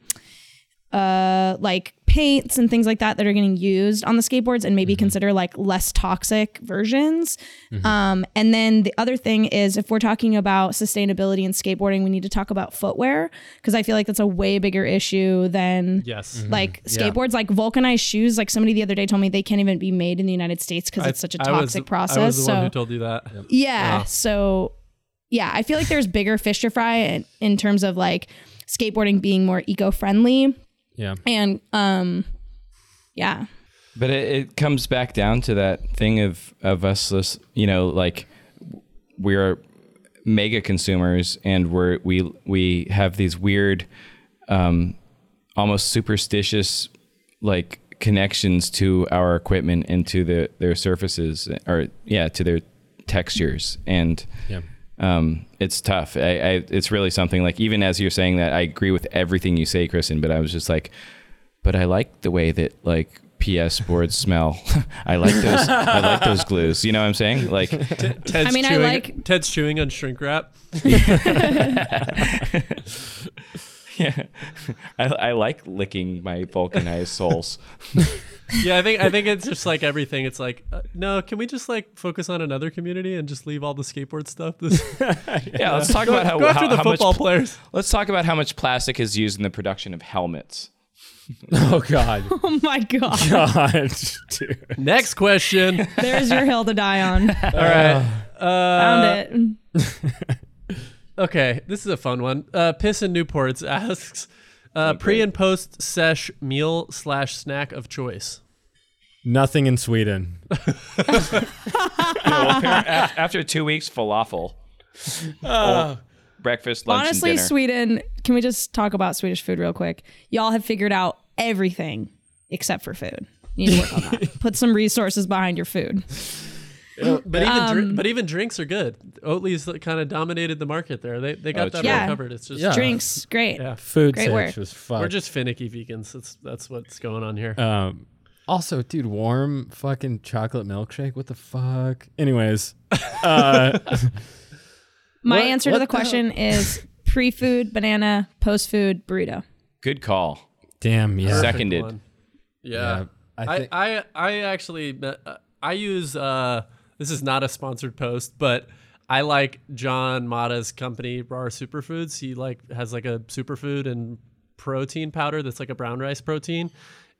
uh like paints and things like that that are getting used on the skateboards and maybe mm-hmm. consider like less toxic versions. Mm-hmm. Um and then the other thing is if we're talking about sustainability in skateboarding we need to talk about footwear because i feel like that's a way bigger issue than Yes. Mm-hmm. like skateboards. Like vulcanized shoes like somebody the other day told me they can't even be made in the united states because it's such a I was- toxic process I was the so one who told you that. yeah. So, yeah, I feel like there's bigger fish to fry in, in terms of like skateboarding being more eco friendly Yeah. and um Yeah. But it, it comes back down to that thing of of us, this, you know, like we're mega consumers, and we're we we have these weird, um, almost superstitious, like connections to our equipment and to the, their surfaces, or yeah, to their textures, and Yeah. Um, it's tough. I, I, it's really something like even as you're saying that, I agree with everything you say, Kristen. But I was just like, but I like the way that like PS boards smell. I like those. I like those glues. You know what I'm saying? Like, Ted's I mean, I like- Ted's chewing on shrink wrap. yeah, I, I like licking my vulcanized soles. Yeah, I think I think it's just like everything. It's like, uh, no, can we just like focus on another community and just leave all the skateboard stuff? This, Yeah, let's talk go, about how, go after how, the how much. players. Let's talk about how much plastic is used in the production of helmets. Oh God. Oh my god. God, dude. Next question. There's your hill to die on. All right. Found Uh, it. Okay, this is a fun one. Uh, Piss in Newports asks, uh, pre and post sesh meal slash snack of choice. Nothing in Sweden. Af- After two weeks, falafel. Oh, breakfast, lunch, Honestly, and dinner. Sweden, can we just talk about Swedish food real quick? Y'all have figured out everything except for food. You need to work on that. Put some resources behind your food. But even Um, dri- but even drinks are good. Oatly's kind of dominated the market there. They they got Oh, that true. all Yeah. covered. It's just Yeah. Drinks, great. yeah. Food Great search work. was fucked. We're just finicky vegans. That's that's what's going on here. Um, also, dude, warm fucking chocolate milkshake. What the fuck? Anyways, uh, My What- answer to what the the hell? question is pre food, banana, post food, burrito. Good call. damn, yeah. Sec- Seconded. One. Yeah, Yeah. I I, think I, I actually uh, I use uh this is not a sponsored post, but I like John Mata's company Raw Superfoods. He like has like a superfood and protein powder that's like a brown rice protein,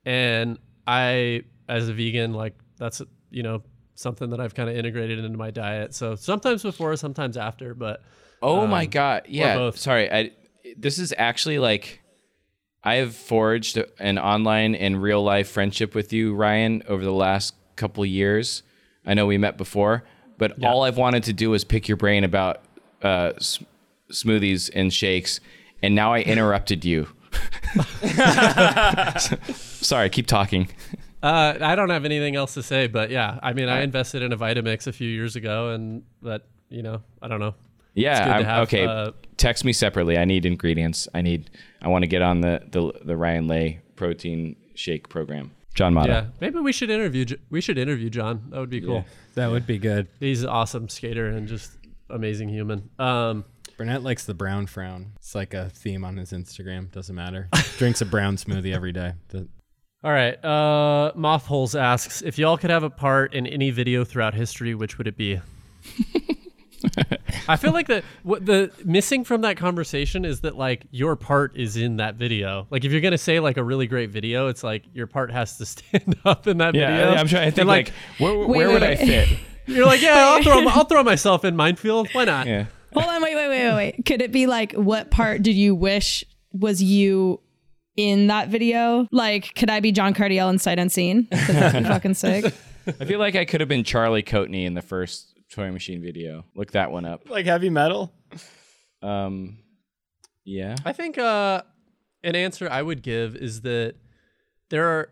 and I as a vegan like that's you know something that I've kind of integrated into my diet. So sometimes before, sometimes after, but Oh my um, god! Yeah, both. sorry. I, this is actually like I have forged an online and real life friendship with you, Ryan, over the last couple years. I know we met before, but all I've wanted to do is pick your brain about uh, s- smoothies and shakes, and now I interrupted you. sorry, keep talking. Uh, I don't have anything else to say, but yeah, I mean, I invested in a Vitamix a few years ago, and that you know, I don't know. Yeah, have, okay. uh, Text me separately. I need ingredients. I need. I want to get on the the, the Ryan Lay protein shake program. John Mata. Yeah, maybe we should interview. J- We should interview John. That would be cool. that would be good. He's an awesome skater and just amazing human. Um, Burnett likes the brown frown. It's like a theme on his Instagram. Doesn't matter. Drinks a brown smoothie every day. The- all right. Uh, Mothholes asks if y'all could have a part in any video throughout history, which would it be? I feel like the what the missing from that conversation is that like your part is in that video. Like if you're gonna say like a really great video, it's like your part has to stand up in that Yeah, video. I'm trying to And, think like, where, where wait, would I fit? you're like, yeah, I'll throw I'll throw myself in minefield. Why not? Yeah. Hold on, wait, wait, wait, wait, wait. Could it be like what part did you wish was you in that video? Like, could I be John Cardiel in Sight Unseen? 'Cause that'd be fucking sick. I feel like I could have been Charlie Coatney in the first Toy Machine video. Look that one up. like heavy metal. Um, yeah. I think uh, an answer I would give is that there are.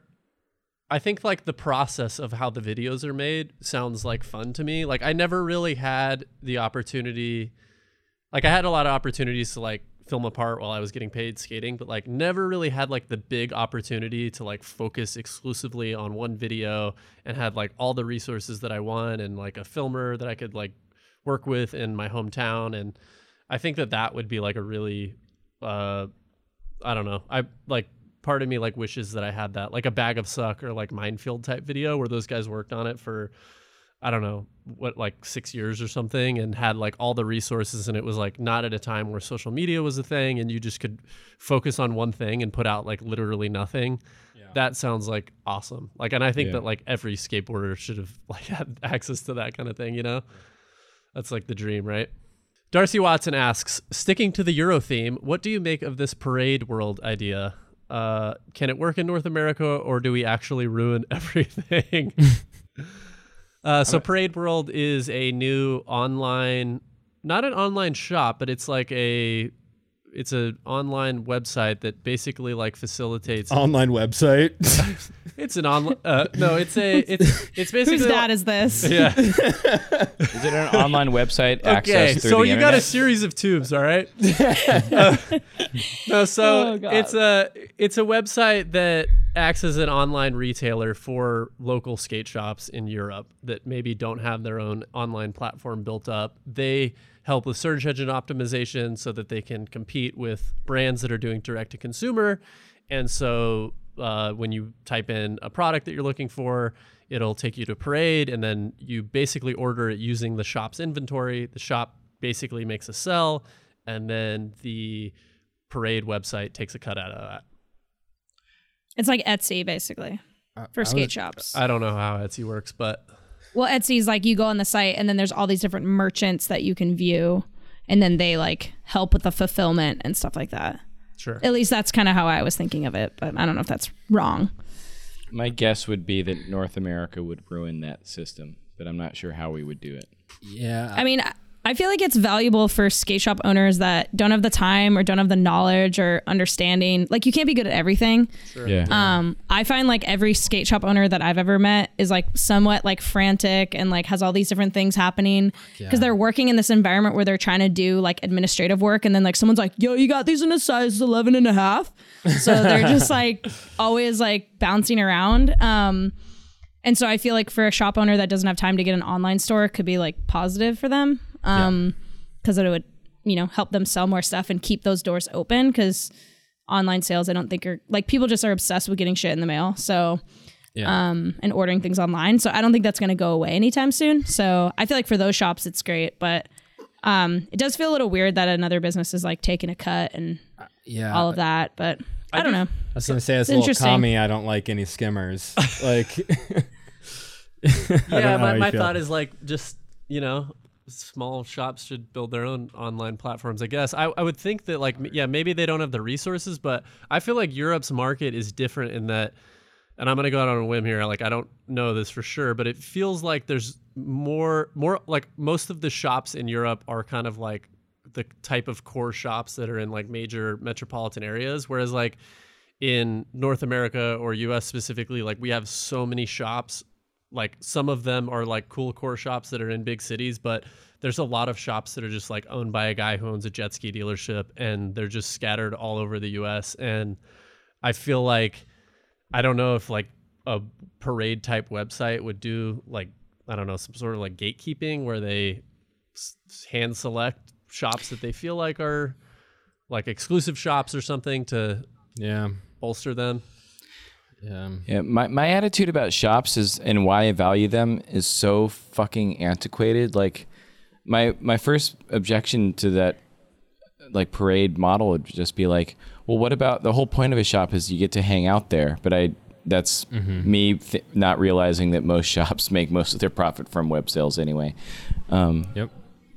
I think like the process of how the videos are made sounds like fun to me. Like I never really had the opportunity. Like I had a lot of opportunities to like film a part while I was getting paid skating, but like never really had like the big opportunity to like focus exclusively on one video and had like all the resources that I want and like a filmer that I could like work with in my hometown and I think that that would be like a really uh I don't know. I like part of me like wishes that I had that like a bag of suck or like minefield type video where those guys worked on it for I don't know what like 6 years or something and had like all the resources and it was like not at a time where social media was a thing and you just could focus on one thing and put out like literally nothing. That sounds like awesome. Like and I think Yeah. that like every skateboarder should have like had access to that kind of thing, you know? That's like the dream, right? Darcy Watson asks, sticking to the Euro theme, what do you make of this parade world idea? Uh, can it work in North America, or do we actually ruin everything? uh, so Parade World is a new online, not an online shop, but it's like a, it's an online website that basically like facilitates. Online website. It's an online. Uh, no, it's a. It's it's basically. Whose dad is this? Yeah. Is it an online website Okay, access through so the you internet? got a series of tubes, all right? Uh, no, so Oh, it's a it's a website that acts as an online retailer for local skate shops in Europe that maybe don't have their own online platform built up. They help with search engine optimization so that they can compete with brands that are doing direct to consumer. And so uh, when you type in a product that you're looking for, it'll take you to Parade, and then you basically order it using the shop's inventory. The shop basically makes a sell, and then the Parade website takes a cut out of that. It's like Etsy basically for skate shops. I don't know how Etsy works, but well, Etsy's like you go on the site and then there's all these different merchants that you can view and then they like help with the fulfillment and stuff like that. sure. At least that's kind of how I was thinking of it, but I don't know if that's wrong. My guess would be that North America would ruin that system, but I'm not sure how we would do it. yeah. I mean, I- I feel like it's valuable for skate shop owners that don't have the time or don't have the knowledge or understanding. Like you can't be good at everything. Yeah. Um, I find like every skate shop owner that I've ever met is like somewhat like frantic and like has all these different things happening because they're working in this environment where they're trying to do like administrative work and then like someone's like, yo, you got these in a size 11 and a half. So they're just like always like bouncing around. Um, and so I feel like for a shop owner that doesn't have time to get an online store, it could be like positive for them. Um, because it would, you know, help them sell more stuff and keep those doors open. Because online sales, I don't think are like people just are obsessed with getting shit in the mail. So, Yeah. um, and ordering things online. So I don't think that's going to go away anytime soon. So I feel like for those shops, it's great, but um, it does feel a little weird that another business is like taking a cut and yeah. all of that. But I, don't know. I was gonna say as It's a little interesting. commie, I don't like any skimmers. like, yeah, my, my feel. thought is like just you know small shops should build their own online platforms i guess. I, I would think that like yeah maybe they don't have the resources but i feel like europe's market is different in that and i'm going to go out on a whim here like i don't know this for sure but it feels like there's more more like most of the shops in europe are kind of like the type of core shops that are in like major metropolitan areas whereas like in north america or us specifically like we have so many shops like some of them are like cool core shops that are in big cities but there's a lot of shops that are just like owned by a guy who owns a jet ski dealership and they're just scattered all over the us and i feel like i don't know if like a parade type website would do like i don't know some sort of like gatekeeping where they s- hand select shops that they feel like are like exclusive shops or something to yeah, bolster them yeah. Yeah, my, my attitude about shops is and why I value them is so fucking antiquated. Like my my first objection to that like parade model would just be like, well, what about the whole point of a shop is you get to hang out there, but I that's me th- not realizing that most shops make most of their profit from web sales anyway. Um, Yep.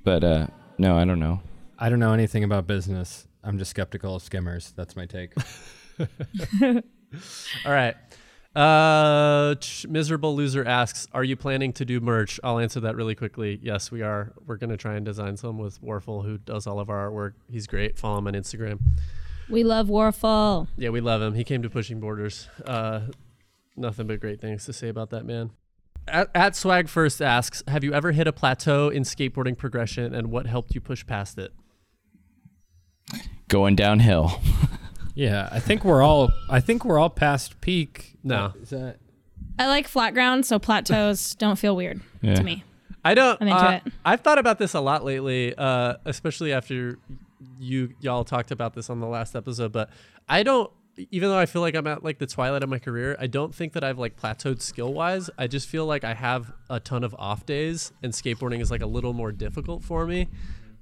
but uh, no, I don't know. I don't know anything about business. I'm just skeptical of skimmers. That's my take. All right. Uh, miserable loser asks, "Are you planning to do merch?" I'll answer that really quickly. Yes, we are. We're gonna try and design some with Warful, who does all of our artwork. He's great. Follow him on Instagram. We love Warful. Yeah, we love him. He came to Pushing Borders. Uh, nothing but great things to say about that man. At, at Swag First asks, "Have you ever hit a plateau in skateboarding progression, and what helped you push past it?" Going downhill. yeah, I think we're all. I think we're all past peak. No. Is that? I like flat ground, so plateaus don't feel weird Yeah. to me. I don't. I'm into uh, it. I've thought about this a lot lately, uh, especially after you y'all talked about this on the last episode. But I don't. Even though I feel like I'm at like the twilight of my career, I don't think that I've like plateaued skill wise. I just feel like I have a ton of off days, and skateboarding is like a little more difficult for me.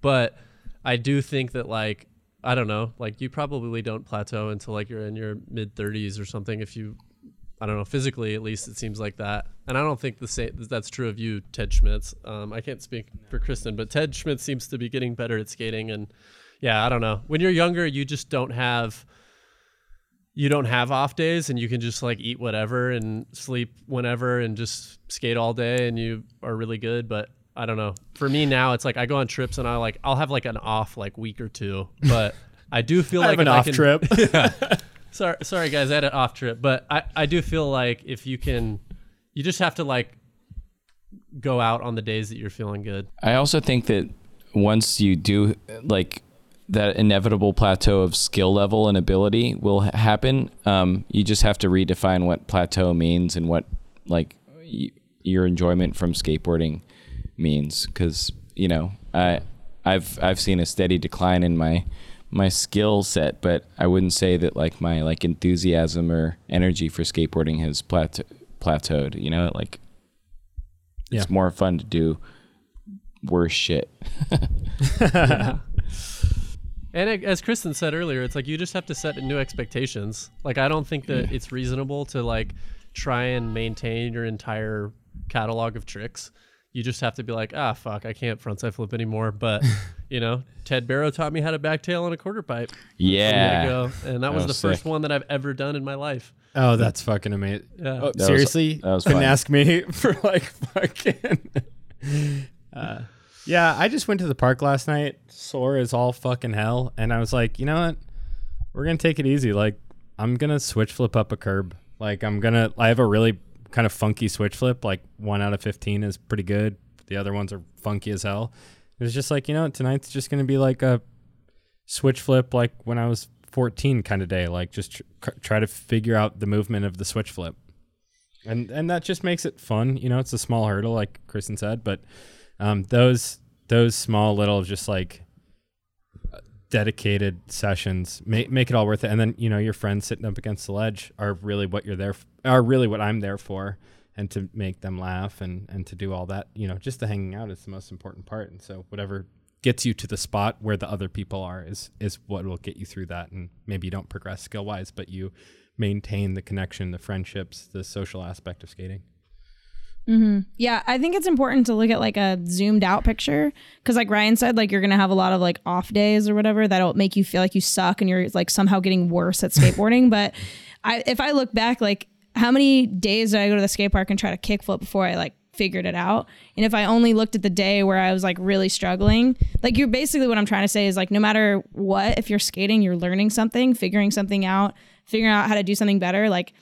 But I do think that like I don't know, like you probably don't plateau until like you're in your mid 30s or something. If you I don't know, physically at least it seems like that. And I don't think the same that's true of you, Ted Schmitz. Um, I can't speak for Kristen, but Ted Schmitz seems to be getting better at skating. And yeah, I don't know. When you're younger, you just don't have you don't have off days and you can just like eat whatever and sleep whenever and just skate all day and you are really good. But I don't know. For me now, it's like I go on trips and I like I'll have like an off like week or two, but I do feel I like have an if I off can- trip. Sorry, sorry guys, I had an off trip, but I I do feel like if you can, you just have to like go out on the days that you're feeling good. I also think that once you do like that inevitable plateau of skill level and ability will ha- happen. Um, you just have to redefine what plateau means and what like y- your enjoyment from skateboarding means. Because you know, I I've I've seen a steady decline in my my skill set, but I wouldn't say that like my like enthusiasm or energy for skateboarding has plateau- plateaued. You know, like it's more fun to do worse shit. And as Kristen said earlier, it's like you just have to set new expectations. Like I don't think that it's reasonable to like try and maintain your entire catalog of tricks. You just have to be like, ah, fuck, I can't frontside flip anymore. But you know, Ted Barrow taught me how to backtail on a quarter pipe. Yeah. ago, and that, was, was the first one that I've ever done in my life. Oh, that's fucking amazing. Yeah. Oh, was- seriously, that was couldn't fun. ask me for like fucking. uh, yeah, I just went to the park last night, sore as all fucking hell, and I was like, you know what? We're gonna take it easy. Like, I'm gonna switch flip up a curb. Like, I'm gonna. I have a really kind of funky switch flip. Like, one out of fifteen is pretty good. The other ones are funky as hell. It was just like, you know, tonight's just gonna be like a switch flip, like when I was 14 kind of day. Like, just tr- try to figure out the movement of the switch flip and and that just makes it fun. You know, it's a small hurdle, like Kristen said, but um, those those small little just like dedicated sessions make make it all worth it. And then you know your friends sitting up against the ledge are really what you're there f- are really what I'm there for, and to make them laugh and and to do all that. You know, just the hanging out is the most important part. And so whatever gets you to the spot where the other people are is is what will get you through that. And maybe you don't progress skill wise, but you maintain the connection, the friendships, the social aspect of skating. Yeah, I think it's important to look at like a zoomed out picture because, like Ryan said, like you're gonna have a lot of like off days or whatever that'll make you feel like you suck and you're like somehow getting worse at skateboarding. but I, if I look back, like how many days did I go to the skate park and try to kickflip before I like figured it out? And if I only looked at the day where I was like really struggling, like you're basically what I'm trying to say is like no matter what, if you're skating, you're learning something, figuring something out, figuring out how to do something better. Like,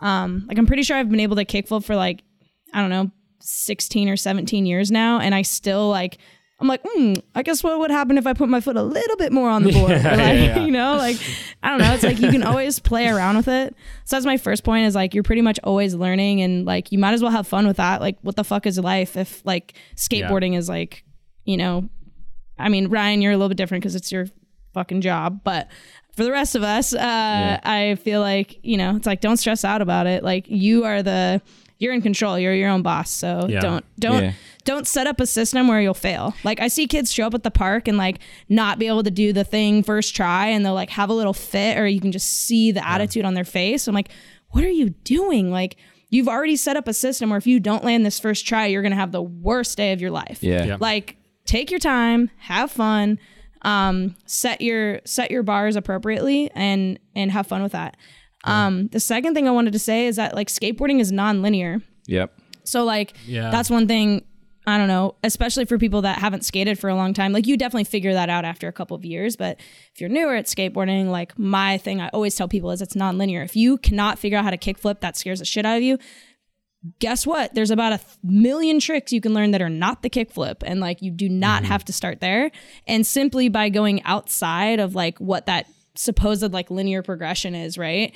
um, like I'm pretty sure I've been able to kickflip for like I don't know, 16 or 17 years now. And I still like, I'm like, hmm, I guess what would happen if I put my foot a little bit more on the board? Yeah, like, yeah, yeah. You know, like, I don't know. It's like you can always play around with it. So that's my first point is like, you're pretty much always learning and like, you might as well have fun with that. Like, what the fuck is life if like skateboarding is like, you know, I mean, Ryan, you're a little bit different because it's your fucking job, but for the rest of us, uh, I feel like you know, it's like don't stress out about it. Like you are the, you're in control. You're your own boss. So Yeah. don't don't Yeah. don't set up a system where you'll fail. Like I see kids show up at the park and like not be able to do the thing first try, and they'll like have a little fit, or you can just see the attitude on their face. I'm like, what are you doing? Like. You've already set up a system where if you don't land this first try, you're gonna have the worst day of your life Yeah. Yeah. like take your time have fun um set your set your bars appropriately and and have fun with that um the second thing i wanted to say is that like skateboarding is non-linear Yep. so like Yeah. that's one thing I don't know, especially for people that haven't skated for a long time. Like you definitely figure that out after a couple of years, but if you're newer at skateboarding, like my thing I always tell people is it's non-linear. If you cannot figure out how to kickflip, that scares the shit out of you. Guess what? There's about a th- million tricks you can learn that are not the kickflip and like you do not have to start there. And simply by going outside of like what that supposed like linear progression is, right?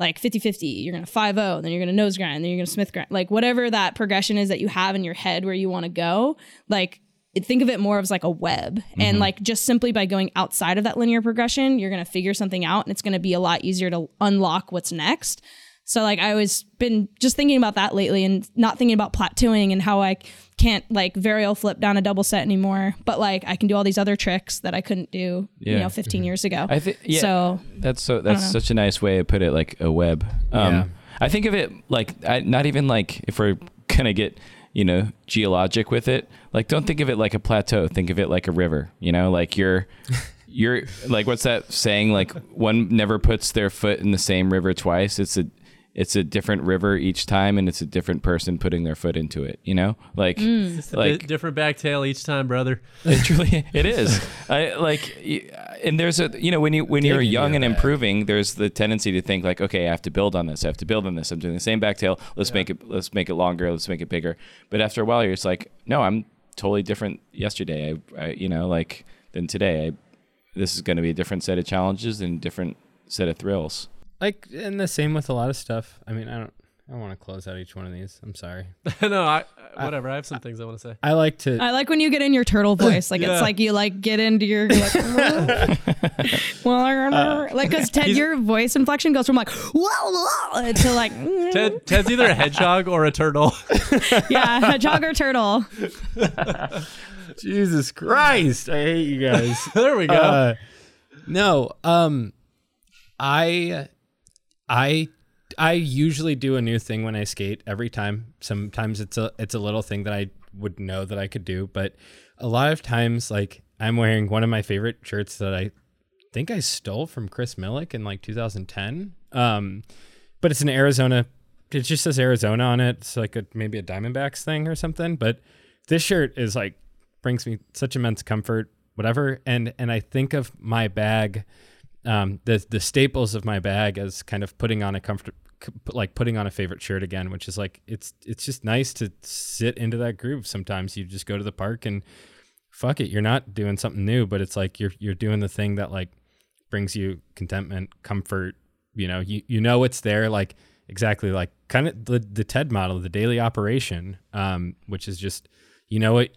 like 50 50 you're gonna 5 0 then you're gonna nose grind then you're gonna smith grind like whatever that progression is that you have in your head where you want to go like think of it more as like a web. And mm-hmm. like just simply by going outside of that linear progression you're gonna figure something out and it's gonna be a lot easier to unlock what's next. So like i always been just thinking about that lately and not thinking about plateauing and how i can't like varial flip down a double set anymore but like i can do all these other tricks that i couldn't do you know 15 years ago I think yeah. so That's so. That's such a nice way to put it, like a web. Um, Yeah. I think of it like I, not even like if we're gonna get you know geologic with it. Like don't think of it like a plateau. Think of it like a river. You know, like you're you're like what's that saying like one never puts their foot in the same river twice it's a it's a different river each time and it's a different person putting their foot into it you know? Like It's like bit different back tail each time, brother. it truly it is. I, like and there's a you know when you when you're Taking young and bag. improving there's the tendency to think like okay i have to build on this i have to build on this i'm doing the same back tail let's make it let's make it longer let's make it bigger. But after a while you're just like no i'm totally different yesterday. I, I you know like than today. I this is going to be a different set of challenges and different set of thrills Like, and the same with a lot of stuff. I mean, I don't, I don't want to close out each one of these. I'm sorry. no, I, whatever. I have some things I want to say. I like to. I like when you get in your turtle voice. Like Yeah. it's like you like get into your you're like, well, like because Ted, your voice inflection goes from like whoa, whoa to like Ted, Ted's either a hedgehog or a turtle. yeah, a jogger turtle. Jesus Christ, I hate you guys. there we go. Uh, no, um, I, I, I usually do a new thing when I skate every time. Sometimes it's a it's a little thing that I would know that I could do, but a lot of times, like I'm wearing one of my favorite shirts that I think I stole from Chris Millick in like 2010. Um, but it's an Arizona. It just says Arizona on it. It's like a maybe a Diamondbacks thing or something. But this shirt is like brings me such immense comfort, whatever. And and I think of my bag, um, the the staples of my bag as kind of putting on a comfort, like putting on a favorite shirt again, which is like it's it's just nice to sit into that groove. Sometimes you just go to the park and fuck it, you're not doing something new, but it's like you're you're doing the thing that like brings you contentment, comfort. You know, you you know it's there, like exactly like kind of the the TED model, the daily operation, um, which is just you know what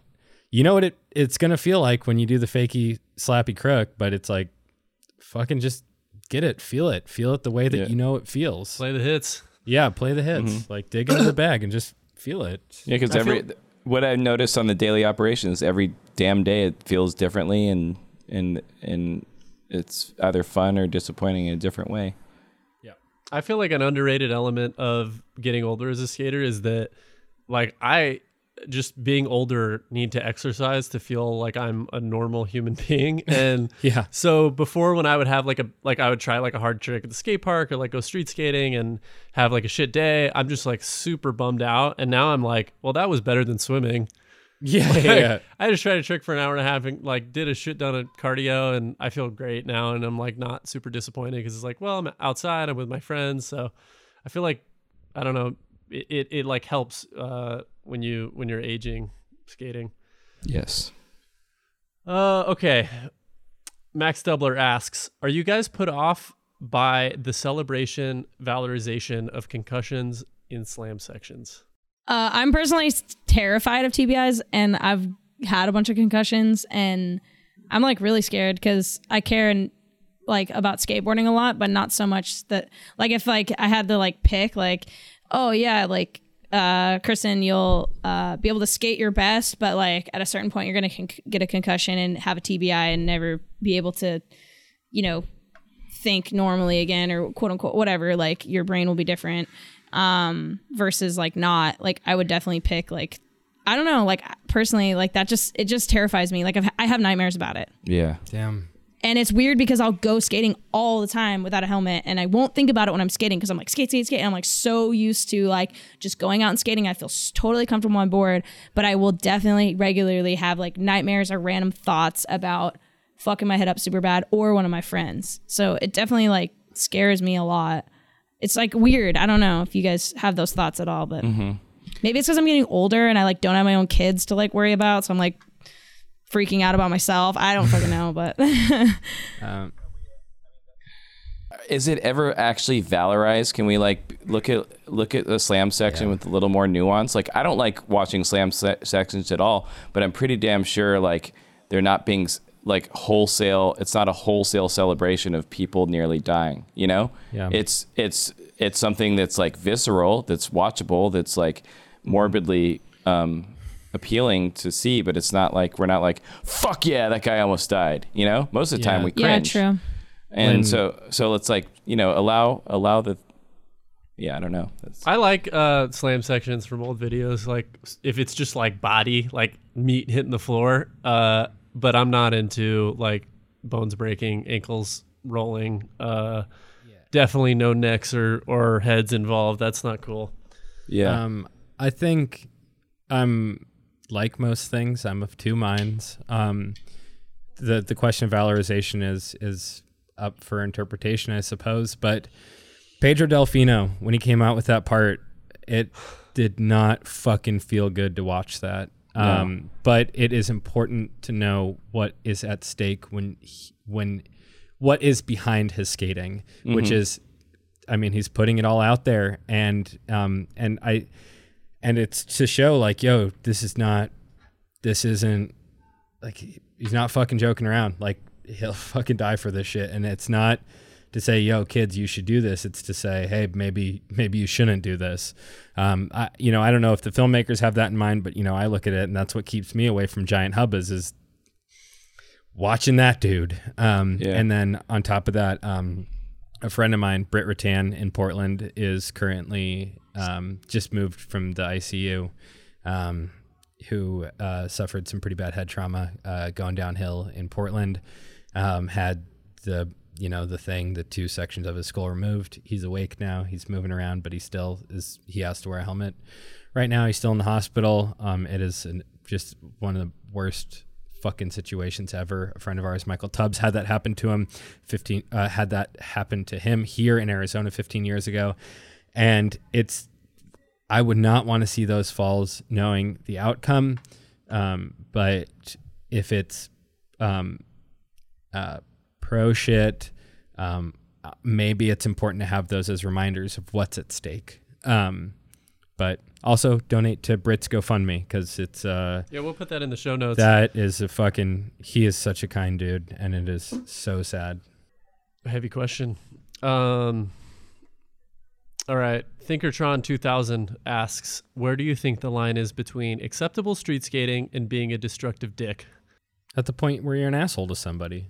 you know what it it's gonna feel like when you do the fakey slappy crook, but it's like fucking just get it, feel it, feel it the way that Yeah. you know it feels. Play the hits. yeah, play the hits, mm-hmm. like dig into the bag and just feel it. Yeah, because every feel- what I noticed on the daily operations, every damn day it feels differently, and and and it's either fun or disappointing in a different way. Yeah, I feel like an underrated element of getting older as a skater is that, like, I just being older need to exercise to feel like I'm a normal human being. And Yeah. so before, when I would have like a like I would try like a hard trick at the skate park or like go street skating and have like a shit day, I'm just like super bummed out. And now I'm like, well, that was better than swimming. Yeah, Like, yeah. I just tried a trick for an hour and a half and like did a shit ton of cardio and I feel great now and I'm like not super disappointed because it's like well I'm outside I'm with my friends so I feel like I don't know it it, it like helps uh, when you when you're aging skating. Yes. Uh okay. Max Doubler asks, are you guys put off by the celebration valorization of concussions in slam sections? Uh, I'm personally terrified of TBIs, and I've had a bunch of concussions, and I'm like really scared because I care and like about skateboarding a lot, but not so much that like if like I had to like pick like, oh yeah, like uh, Kristen, you'll uh, be able to skate your best, but like at a certain point, you're gonna con- get a concussion and have a TBI and never be able to, you know, think normally again or quote unquote whatever. Like your brain will be different um versus like not like i would definitely pick like i don't know like personally like that just it just terrifies me like I've, i have nightmares about it Yeah. Damn. And it's weird because i'll go skating all the time without a helmet and i won't think about it when i'm skating because i'm like skate skate skate. And i'm like so used to like just going out and skating. I feel totally comfortable on board but i will definitely regularly have like nightmares or random thoughts about fucking my head up super bad or one of my friends. So it definitely like scares me a lot. It's like weird. I don't know if you guys have those thoughts at all, but mm-hmm. maybe it's because I'm getting older and I like don't have my own kids to like worry about. So I'm like freaking out about myself. I don't fucking know, but Um, Is it ever actually valorized? Can we like look at look at the slam section with a little more nuance? Like I don't like watching slam se- sections at all, but I'm pretty damn sure like they're not being like wholesale. It's not a wholesale celebration of people nearly dying. You know? Yeah. It's it's it's something that's like visceral, that's watchable, that's like morbidly um, appealing to see, but it's not like we're not like fuck yeah, that guy almost died. You know? Most of the time Yeah. we yeah, true. and When- so so let's like you know allow allow the yeah i don't know That's, I like uh, slam sections from old videos, like if it's just like body, like meat hitting the floor. Uh, but I'm not into like bones breaking, ankles rolling. Uh, yeah. Definitely no necks or or heads involved. That's not cool. Yeah. Um, I think I'm like most things. I'm of two minds. Um, the the question of valorization is is up for interpretation, I suppose. But Pedro Delfino, when he came out with that part, it did not fucking feel good to watch that. Um, but it is important to know what is at stake when he, when what is behind his skating, which is, I mean, he's putting it all out there, and um, and I, and it's to show like, yo, this is not, this isn't, like, he's not fucking joking around. Like, he'll fucking die for this shit, and it's not to say, yo, kids, you should do this. It's to say, hey, maybe maybe you shouldn't do this. Um, I, you know, I don't know if the filmmakers have that in mind, but you know, I look at it, and that's what keeps me away from giant hubbas is watching that dude. Um, Yeah. And then on top of that, um, a friend of mine, Britt Rattan in Portland, is currently um, just moved from the ICU, um, who uh, suffered some pretty bad head trauma uh, going downhill in Portland. Um, had the you know the thing, the two sections of his skull removed. He's awake now. He's moving around, but he still is. He has to wear a helmet. Right now, he's still in the hospital. Um, it is an, just one of the worst fucking situations ever. A friend of ours, Michael Tubbs, had that happen to him. Fifteen uh, had that happen to him here in Arizona 15 years ago, and it's. I would not want to see those falls, knowing the outcome. Um, but if it's um, uh, pro shit, um, maybe it's important to have those as reminders of what's at stake. Um, but also donate to Brit's GoFundMe because it's uh, Yeah, we'll put that in the show notes. that is a fucking. He is such a kind dude, and it is so sad. Heavy question. Um, all right. Thinkertron 2000 asks, where do you think the line is between acceptable street skating and being a destructive dick? At the point where you're an asshole to somebody.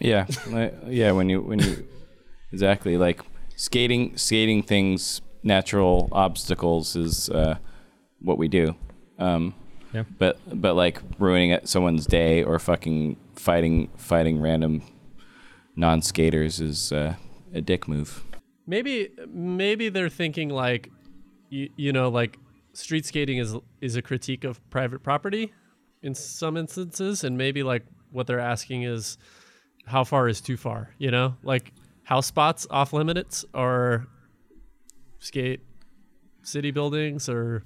Yeah, yeah. When you when you exactly like skating, skating things, natural obstacles is uh, what we do. Um, Yeah. But but like ruining it, someone's day or fucking fighting fighting random non skaters is uh, a dick move. Maybe maybe they're thinking like you, you know like street skating is is a critique of private property in some instances and maybe like what they're asking is how far is too far, you know? Like house spots off limits or skate city buildings or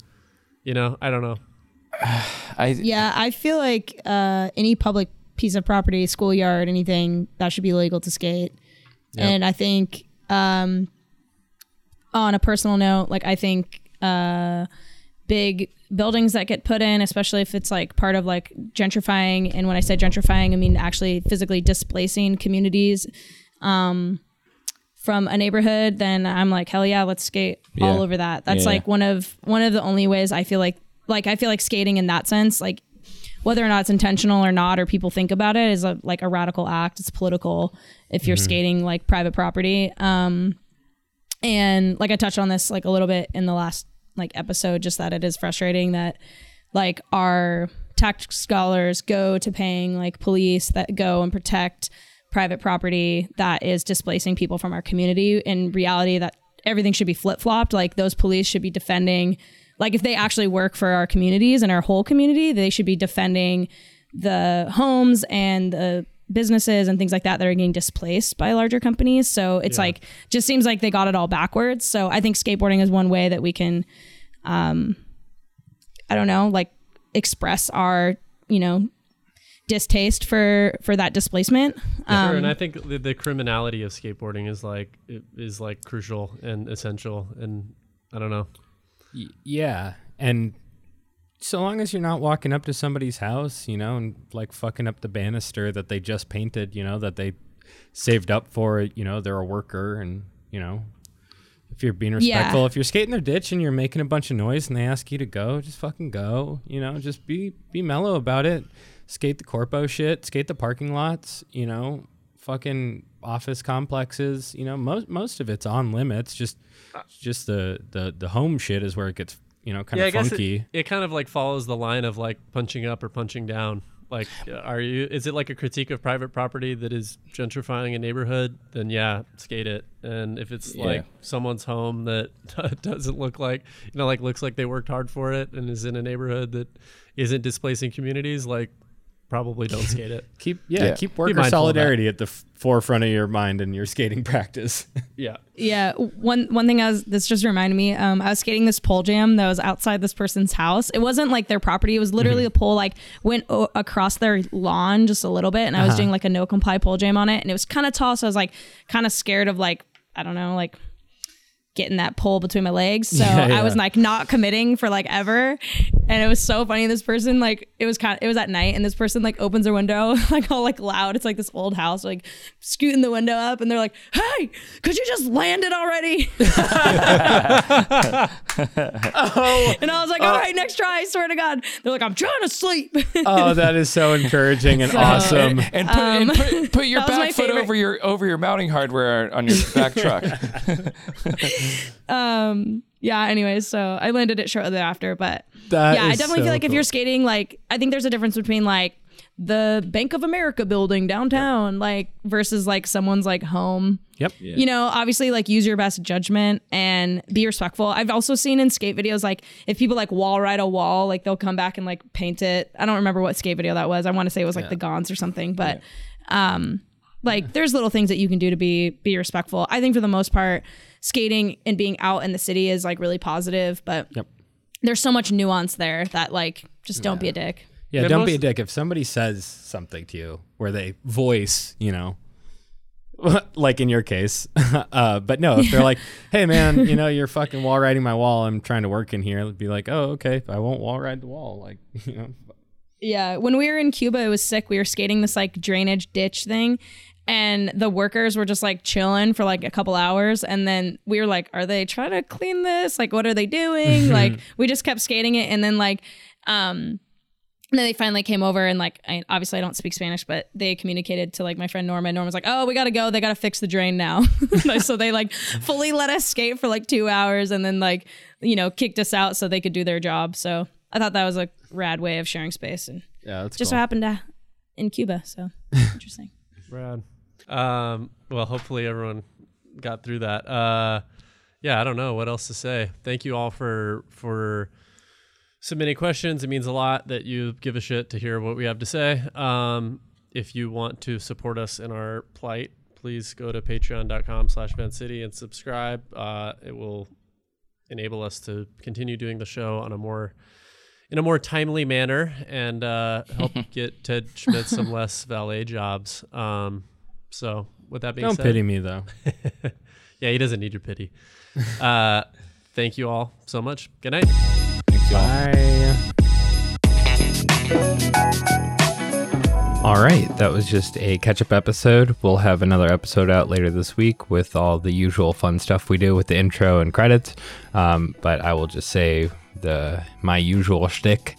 you know, I don't know. I Yeah, I feel like uh, any public piece of property, schoolyard, anything that should be legal to skate. And I think, um, on a personal note, like I think uh, big buildings that get put in, especially if it's like part of like gentrifying, and when I say gentrifying, I mean actually physically displacing communities um, from a neighborhood, then I'm like, hell yeah, let's skate all over that. That's Yeah, like one of one of the only ways I feel like like I feel like skating in that sense, like whether or not it's intentional or not, or people think about it, is a, like a radical act. It's political if you're skating like private property. Um, and like I touched on this like a little bit in the last like episode, just that it is frustrating that like our tax scholars go to paying like police that go and protect private property that is displacing people from our community. In reality, that everything should be flip flopped. Like those police should be defending, like if they actually work for our communities and our whole community, they should be defending the homes and the businesses and things like that that are getting displaced by larger companies. So it's like just seems like they got it all backwards. So I think skateboarding is one way that we can um I don't know, like express our, you know, distaste for for that displacement. sure, Um, and I think the, the criminality of skateboarding is like it is like crucial and essential and I don't know. Y- yeah, and so long as you're not walking up to somebody's house, you know, and like fucking up the banister that they just painted, you know, that they saved up for, you know, they're a worker, and you know, if you're being Yeah. respectful, if you're skating their ditch and you're making a bunch of noise and they ask you to go, just fucking go, you know, just be be mellow about it. Skate the corpo shit, skate the parking lots, you know, fucking office complexes, you know, most most of it's on limits. Just uh, just the the the home shit is where it gets you know kind yeah, I of guess funky. it, it kind of like follows the line of like punching up or punching down. Like, are you? Is it like a critique of private property that is gentrifying a neighborhood? Then yeah, skate it. And if it's Yeah. like someone's home that doesn't look like, you know, like looks like they worked hard for it and is in a neighborhood that isn't displacing communities, like probably don't skate it. Keep yeah, Yeah. keep worker mindful of solidarity at the f- forefront of your mind in your skating practice. Yeah. Yeah, one one thing I was this just reminded me. Um, I was skating this pole jam that was outside this person's house. It wasn't like their property. It was literally a pole like went o- across their lawn just a little bit, and I was doing like a no comply pole jam on it, and it was kind of tall, so I was like kind of scared of like I don't know like getting that pull between my legs. So Yeah, I was like not committing for like ever, and it was so funny. This person like it was kind of it was at night, and this person like opens their window like all like loud. It's like this old house, like scooting the window up, and they're like, "Hey, could you just land it already?" oh, And I was like, all right, next try. I swear to God. They're like, I'm trying to sleep. oh, that is so encouraging and awesome. And put, and put, put your Um, that was my back foot favorite. over your over your mounting hardware on your back truck. um, yeah, anyways, so I landed it shortly after. But That yeah, I definitely so feel like if you're skating, like, I think there's a difference between like the Bank of America building downtown, like, versus like someone's like home. Yep. You know, obviously, like use your best judgment and be respectful. I've also seen in skate videos, like if people like wall ride a wall, like they'll come back and like paint it. I don't remember what skate video that was. I want to say it was like the Gonz or something, but um, like there's little things that you can do to be be respectful. I think for the most part, skating and being out in the city is like really positive, but Yep. there's so much nuance there that like just don't be a dick. Yeah, Yeah, don't be a dick. If somebody says something to you where they voice, you know, like in your case, uh, but no, if they're like, "Hey, man, you know, you're fucking wall riding my wall. I'm trying to work in here," it'd be like, "Oh, okay, I won't wall ride the wall." Like, you know, Yeah, when we were in Cuba, it was sick. We were skating this like drainage ditch thing, and the workers were just like chilling for like a couple hours, and then we were like, "Are they trying to clean this? Like, what are they doing?" like, we just kept skating it, and then like, um. And then they finally came over and like I, obviously I don't speak Spanish, but they communicated to like my friend Norma. Norma was like, "Oh, we gotta go. They gotta fix the drain now." so they like fully let us skate for like two hours, and then like you know kicked us out so they could do their job. So I thought that was a rad way of sharing space, and yeah, that's just cool. so happened to in Cuba. So interesting. Rad. Um, well, hopefully everyone got through that. Uh, yeah, I don't know what else to say. Thank you all for for submitting questions. It means a lot that you give a shit to hear what we have to say. Um, if you want to support us in our plight, please go to patreon.com slash City and subscribe. Uh, it will enable us to continue doing the show on a more in a more timely manner and uh, help get Ted Schmitz some less valet jobs. Um, so with that being Don't said, pity me though. yeah, he doesn't need your pity. Uh, thank you all so much. Good night. Bye. All right, that was just a catch up episode. We'll have another episode out later this week with all the usual fun stuff we do with the intro and credits. Um, but I will just say the my usual shtick.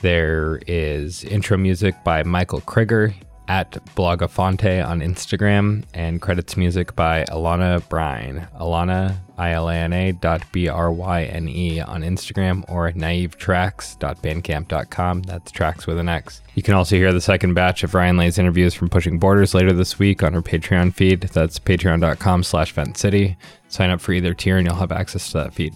There is intro music by Michael Krieger at Blogafonte on Instagram and credits music by Ilana Bryne. Ilana, I-L-A-N-A dot B-R-Y-N-E on Instagram or naivetrax.bandcamp.com. That's tracks with an X. You can also hear the second batch of Ryan Lay's interviews from Pushing Borders later this week on our Patreon feed. That's patreon.com slash Vent City. Sign up for either tier and you'll have access to that feed.